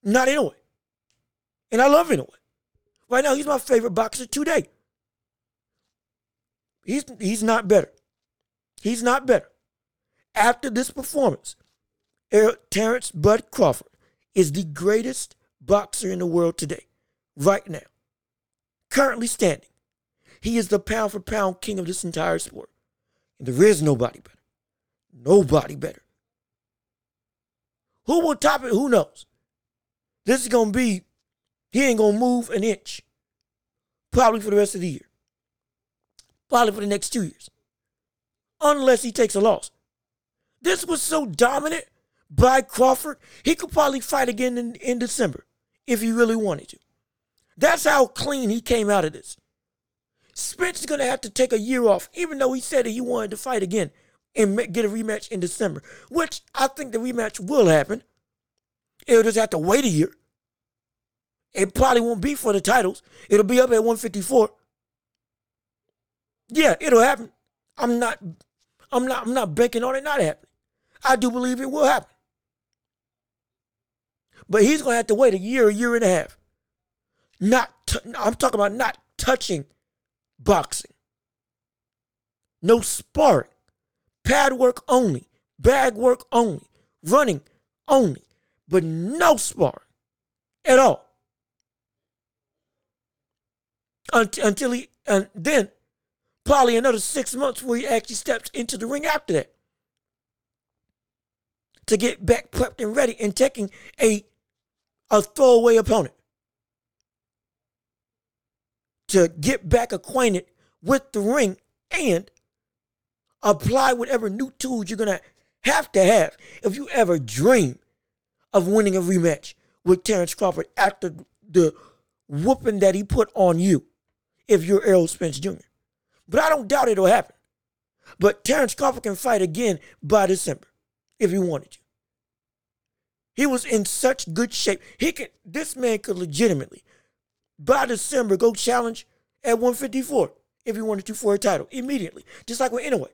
Not Inoue. And I love Inoue. Right now, he's my favorite boxer today. He's, he's not better. He's not better. After this performance, er, Terrence Bud Crawford is the greatest boxer in the world today, right now. Currently standing. He is the pound for pound king of this entire sport. And there is nobody better. Nobody better. Who will top it? Who knows? This is going to be, he ain't to move an inch. Probably for the rest of the year. Probably for the next two years. Unless he takes a loss. This was so dominant by Crawford, he could probably fight again in, in December if he really wanted to. That's how clean he came out of this. Spence is going to have to take a year off, even though he said that he wanted to fight again and get a rematch in December, which I think the rematch will happen. It'll just have to wait a year. It probably won't be for the titles. It'll be up at 154. Yeah, it'll happen. I'm not I'm not I'm not banking on it not happening. I do believe it will happen. But he's to have to wait a year, a year and a half. Not t- I'm talking about not touching boxing. No sparring. Pad work only. Bag work only. Running only. But no sparring at all. Until he, and then probably another six months where he actually steps into the ring after that. To get back prepped and ready and taking a a throwaway opponent. To get back acquainted with the ring and apply whatever new tools you're gonna have to have if you ever dream of winning a rematch with Terrence Crawford after the whooping that he put on you if you're Errol Spence Jr. But I don't doubt it'll happen. But Terrence Crawford can fight again by December if he wanted to. He was in such good shape. He could this man could legitimately by December go challenge at 154 if he wanted to for a title immediately. Just like with Inoue.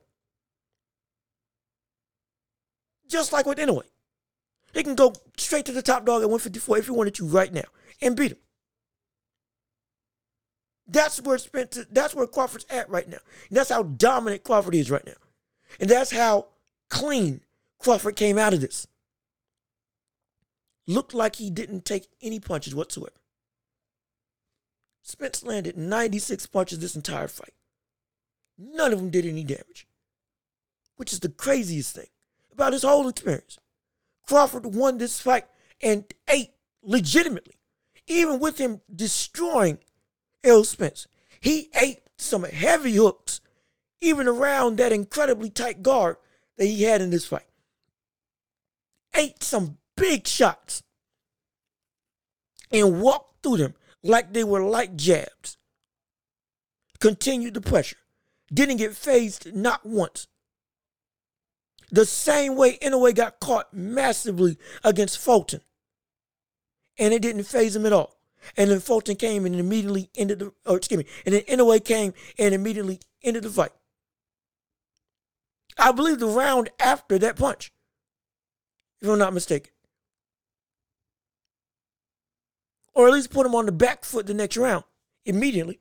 Just like with Inoue. He can go straight to the top dog at 154 if he wanted to right now and beat him. That's where Spencer, that's where Crawford's at right now. And that's how dominant Crawford is right now. And that's how clean Crawford came out of this looked like he didn't take any punches whatsoever. Spence landed 96 punches this entire fight. None of them did any damage, which is the craziest thing about his whole experience. Crawford won this fight and ate legitimately, even with him destroying Errol Spence. He ate some heavy hooks, even around that incredibly tight guard that he had in this fight. Ate some big shots and walked through them like they were light jabs. Continued the pressure. Didn't get fazed not once. The same way Inoue got caught massively against Fulton. And it didn't faze him at all. And then Fulton came and immediately ended the, or excuse me, and then Inoue came and immediately ended the fight. I believe the round after that punch, if I'm not mistaken. or at least put him on the back foot the next round immediately.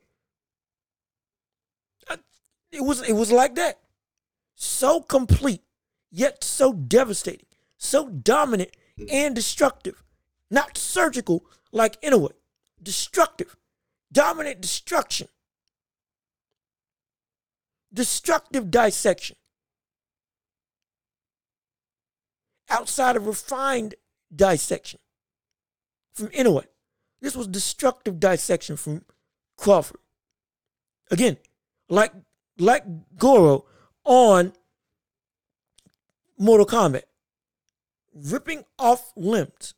It was it was like that. So complete, yet so devastating, so dominant and destructive. Not surgical like Inoue. Destructive. Dominant destruction. Destructive dissection. Outside of refined dissection from Inoue. This was destructive dissection from Crawford. Again, like like Goro on Mortal Kombat, ripping off limbs.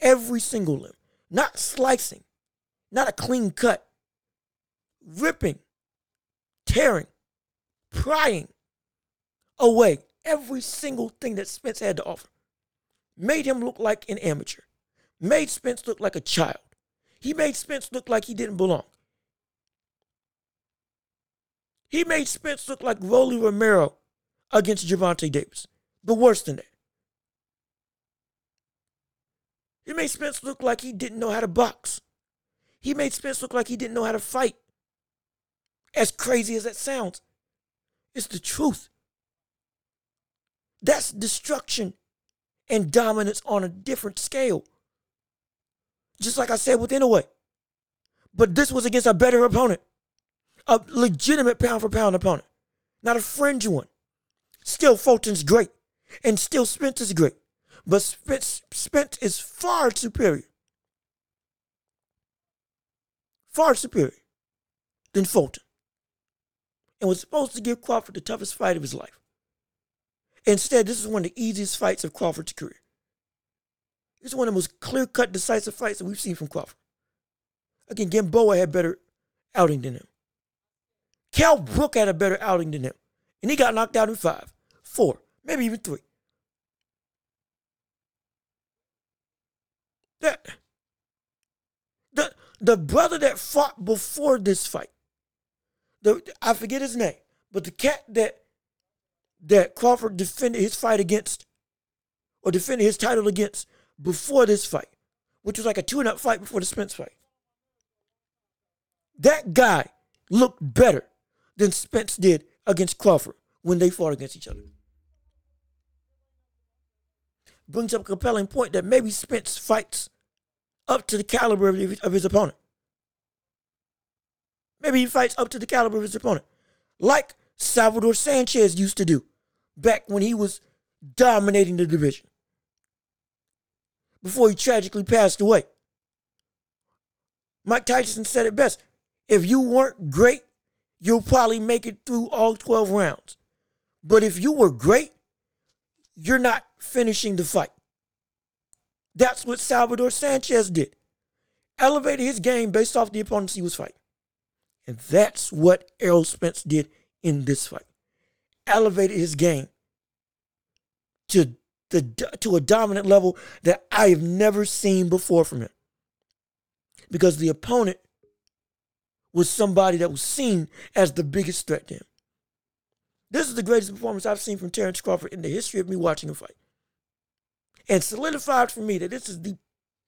Every single limb, not slicing, not a clean cut, ripping, tearing, prying away every single thing that Spence had to offer. Made him look like an amateur made Spence look like a child. He made Spence look like he didn't belong. He made Spence look like Rolly Romero against Gervonta Davis, but worse than that. He made Spence look like he didn't know how to box. He made Spence look like he didn't know how to fight. As crazy as that sounds, It's the truth. That's destruction and dominance on a different scale. Just like I said with Inoue. But this was against a better opponent, a legitimate pound for pound opponent, not a fringe one. Still, Fulton's great, and still Spence is great, but Spence, Spence is far superior. Far superior than Fulton. And was supposed to give Crawford the toughest fight of his life. Instead, this is one of the easiest fights of Crawford's career. This is one of the most clear cut, decisive fights that we've seen from Crawford. Again, Gamboa had a better outing than him. Kell Brook had a better outing than him. And he got knocked out in five, four, maybe even three. That the the brother that fought before this fight, the I forget his name, but the cat that that Crawford defended his fight against, or defended his title against before this fight, which was like a tune-up fight before the Spence fight. That guy looked better than Spence did against Crawford when they fought against each other. Brings up a compelling point that maybe Spence fights up to the caliber of his, of his opponent. Maybe he fights up to the caliber of his opponent, like Salvador Sanchez used to do back when he was dominating the division before he tragically passed away. Mike Tyson said it best if you weren't great, you'll probably make it through all 12 rounds. But if you were great, you're not finishing the fight. That's what Salvador Sanchez did. Elevated his game based off the opponents he was fighting. And that's what Errol Spence did in this fight. Elevated his game to the to a dominant level that I have never seen before from him. Because the opponent was somebody that was seen as the biggest threat to him. This is the greatest performance I've seen from Terence Crawford in the history of me watching a fight. And solidified for me that this is the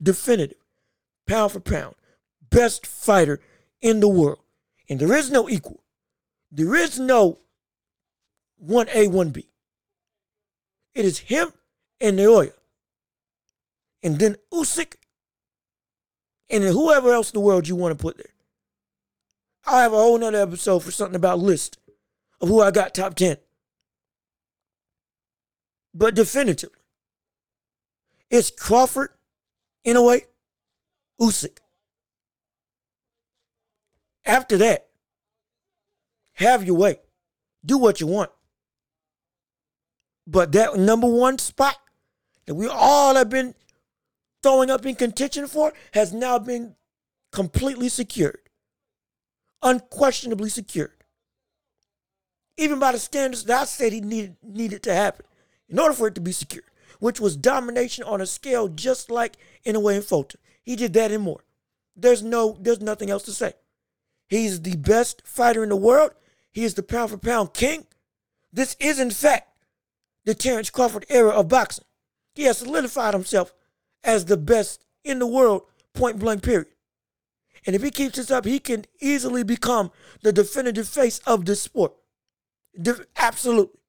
definitive, pound for pound, best fighter in the world. And there is no equal. There is no 1A, 1B. It is him and Naoya. And then Usyk and then whoever else in the world you want to put there. I'll have a whole nother episode for something about list of who I got top 10. But definitively, it's Crawford, Inoue, Usyk. After that, have your way. Do what you want. But that number one spot that we all have been throwing up in contention for has now been completely secured, unquestionably secured. Even by the standards that I said he needed, needed to happen in order for it to be secured, which was domination on a scale just like Inoue in Fulton. He did that and more. There's no, there's nothing else to say. He's the best fighter in the world. He is the pound for pound king. This is, in fact, the Terence Crawford era of boxing. He has solidified himself as the best in the world, point blank, period. And if he keeps this up, he can easily become the definitive face of this sport. De- absolutely.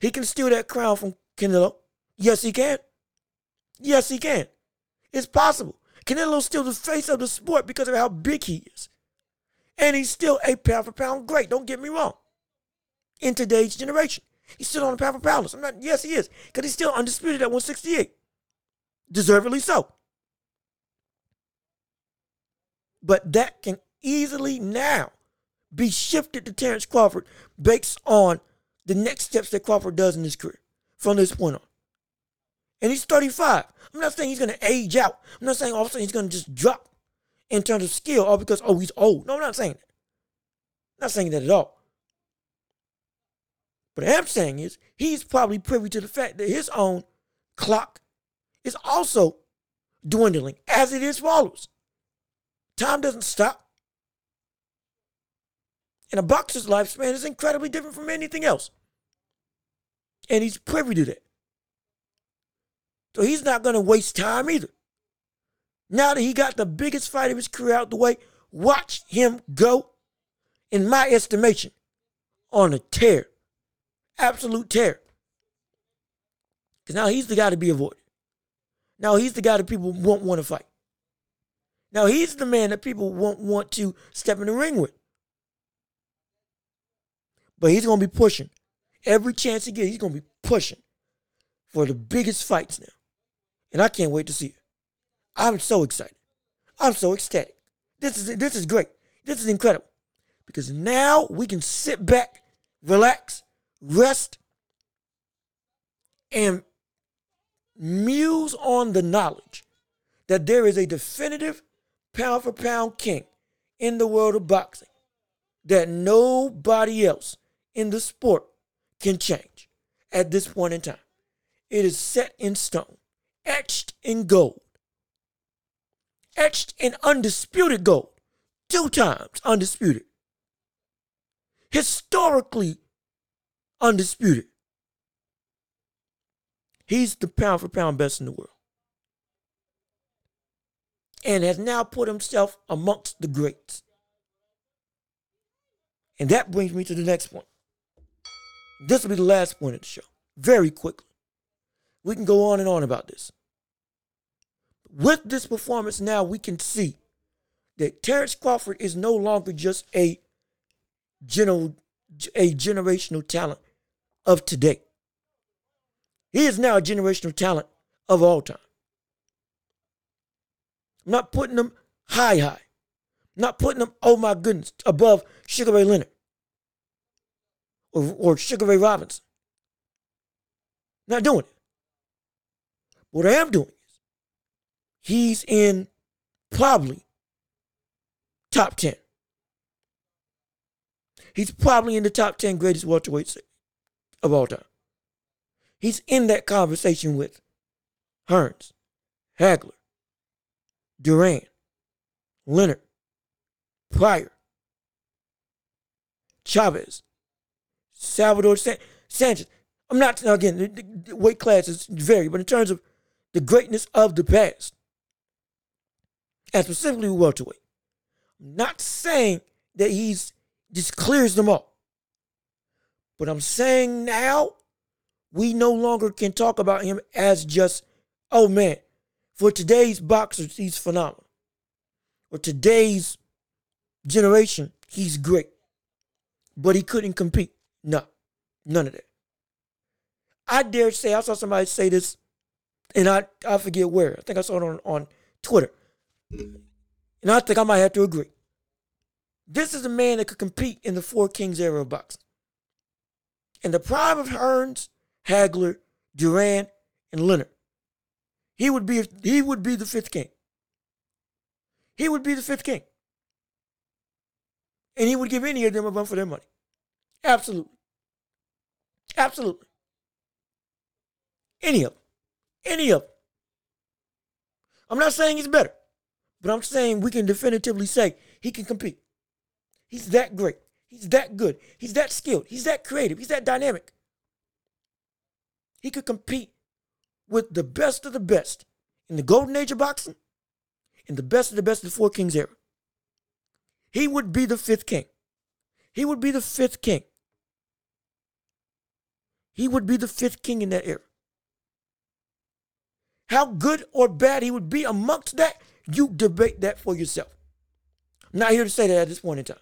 He can steal that crown from Canelo. Yes, he can. Yes, he can. It's possible. Canelo's still the face of the sport because of how big he is. And he's still a pound for pound great. Don't get me wrong. In today's generation. He's still on the pound for pound list. I'm not, yes, he is. Because he's still undisputed at 168. Deservedly so. But that can easily now be shifted to Terence Crawford based on the next steps that Crawford does in his career from this point on. And he's 35. I'm not saying he's going to age out. I'm not saying all of a sudden he's going to just drop in terms of skill all because, oh, he's old. No, I'm not saying that. I'm not saying that at all. What I am saying is he's probably privy to the fact that his own clock is also dwindling as it is follows. Time doesn't stop. And a boxer's lifespan is incredibly different from anything else. And he's privy to that. So he's not going to waste time either. Now that he got the biggest fight of his career out the way, watch him go, in my estimation, on a tear absolute tear. Because now he's the guy to be avoided. Now he's the guy that people won't want to fight. Now he's the man that people won't want to step in the ring with. But he's going to be pushing. Every chance he gets, he's going to be pushing for the biggest fights now. And I can't wait to see it. I'm so excited. I'm so ecstatic. This is this is great. This is incredible. Because now we can sit back, relax, rest, and muse on the knowledge that there is a definitive pound for pound king in the world of boxing that nobody else in the sport can change at this point in time. It is set in stone, etched in gold, etched in undisputed gold, two times undisputed, historically undisputed. He's the pound for pound best in the world. And has now put himself amongst the greats. And that brings me to the next point. This will be the last point of the show. Very quickly. We can go on and on about this. With this performance now, we can see that Terrence Crawford is no longer just a, general, a generational talent of today. He is now a generational talent of all time. I'm not putting him high, high. I'm not putting him, oh my goodness, above Sugar Ray Leonard or, or Sugar Ray Robinson. Not doing it. What I am doing he's in probably top 10. He's probably in the top 10 greatest welterweights of all time. He's in that conversation with Hearns, Hagler, Duran, Leonard, Pryor, Chavez, Salvador San- Sanchez. I'm not, again, the, the weight classes vary, but in terms of the greatness of the past, and specifically welterweight, I'm not saying that he's just clears them all. But I'm saying now we no longer can talk about him as just, oh man, for today's boxers, he's phenomenal. For today's generation, he's great. But he couldn't compete. No, none of that. I dare say, I saw somebody say this, and I, I forget where. I think I saw it on, on Twitter. And I think I might have to agree. This is a man that could compete in the Four Kings era of boxing. In the prime of Hearns, Hagler, Duran, and Leonard. He would be he would be the fifth king. He would be the fifth king. And he would give any of them a run for their money. Absolutely. Absolutely. Any of them. Any of them. I'm not saying he's better, but I'm saying we can definitively say he can compete. He's that great. He's that good. He's that skilled. He's that creative. He's that dynamic. He could compete with the best of the best in the golden age of boxing and the best of the best of the Four Kings era. He would be the fifth king. He would be the fifth king. He would be the fifth king in that era. How good or bad he would be amongst that, you debate that for yourself. I'm not here to say that at this point in time.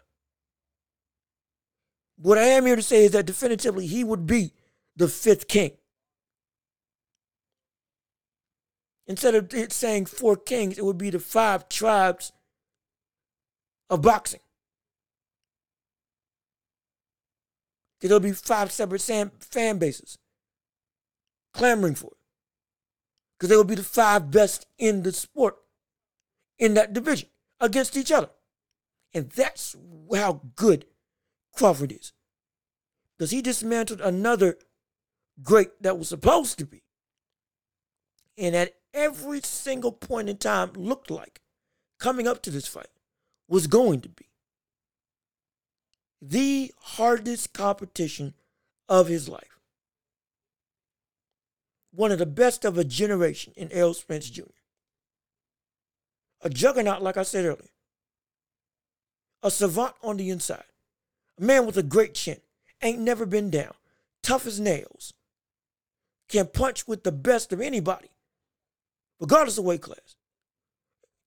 What I am here to say is that definitively he would be the fifth king. Instead of it saying four kings, it would be the five tribes of boxing. There'll be five separate fan bases clamoring for it. Because they will be the five best in the sport in that division against each other. And that's how good Crawford is. Because he dismantled another great that was supposed to be. And at every single point in time looked like coming up to this fight was going to be the hardest competition of his life. One of the best of a generation in Errol Spence Jr. A juggernaut, like I said earlier. A savant on the inside. A man with a great chin. Ain't never been down. tough as nails, can punch with the best of anybody, regardless of weight class.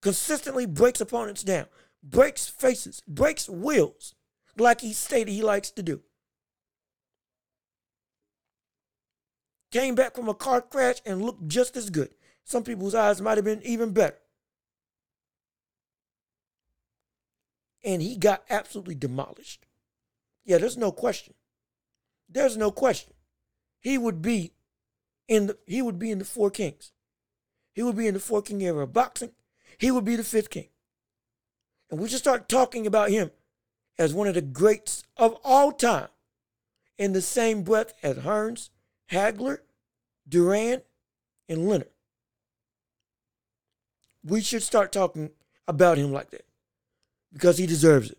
Consistently breaks opponents down, breaks faces, breaks wills, like he stated he likes to do. Came back from a car crash and looked just as good. Some people's eyes might have been even better. And he got absolutely demolished. Yeah, there's no question. There's no question. He would be in the he would be in the four kings. He would be in the four king era of boxing. He would be the fifth king. And we should start talking about him as one of the greats of all time in the same breath as Hearns, Hagler, Duran, and Leonard. We should start talking about him like that because he deserves it,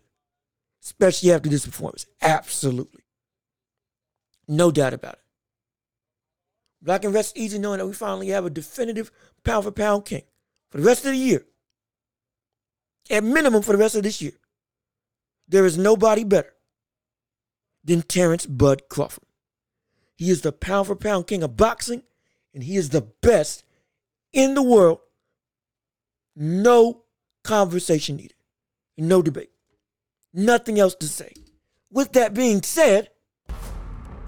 especially after this performance. Absolutely. No doubt about it. But I can rest easy knowing that we finally have a definitive pound for pound king for the rest of the year. At minimum for the rest of this year. There is nobody better than Terrence Bud Crawford. He is the pound for pound king of boxing, and he is the best in the world. No conversation needed. No debate. Nothing else to say. With that being said,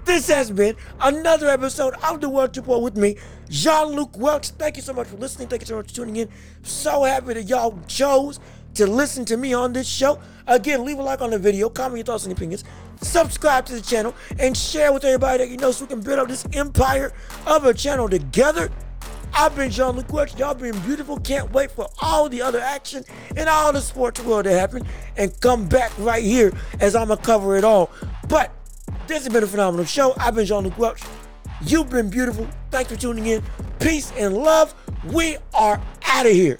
this has been another episode of The Welch Report with me, Jean Luc Welch. Thank you so much for listening. Thank you so much for tuning in. So happy that y'all chose to listen to me on this show. Again, leave a like on the video, comment your thoughts and opinions, subscribe to the channel, and share with everybody that you know so we can build up this empire of a channel together. I've been Jean Luc Y'all been beautiful. Can't wait for all the other action in all the sports world to happen and come back right here as I'm going to cover it all. But this has been a phenomenal show. I've been Jean Luc. You've been beautiful. Thanks for tuning in. Peace and love. We are out of here.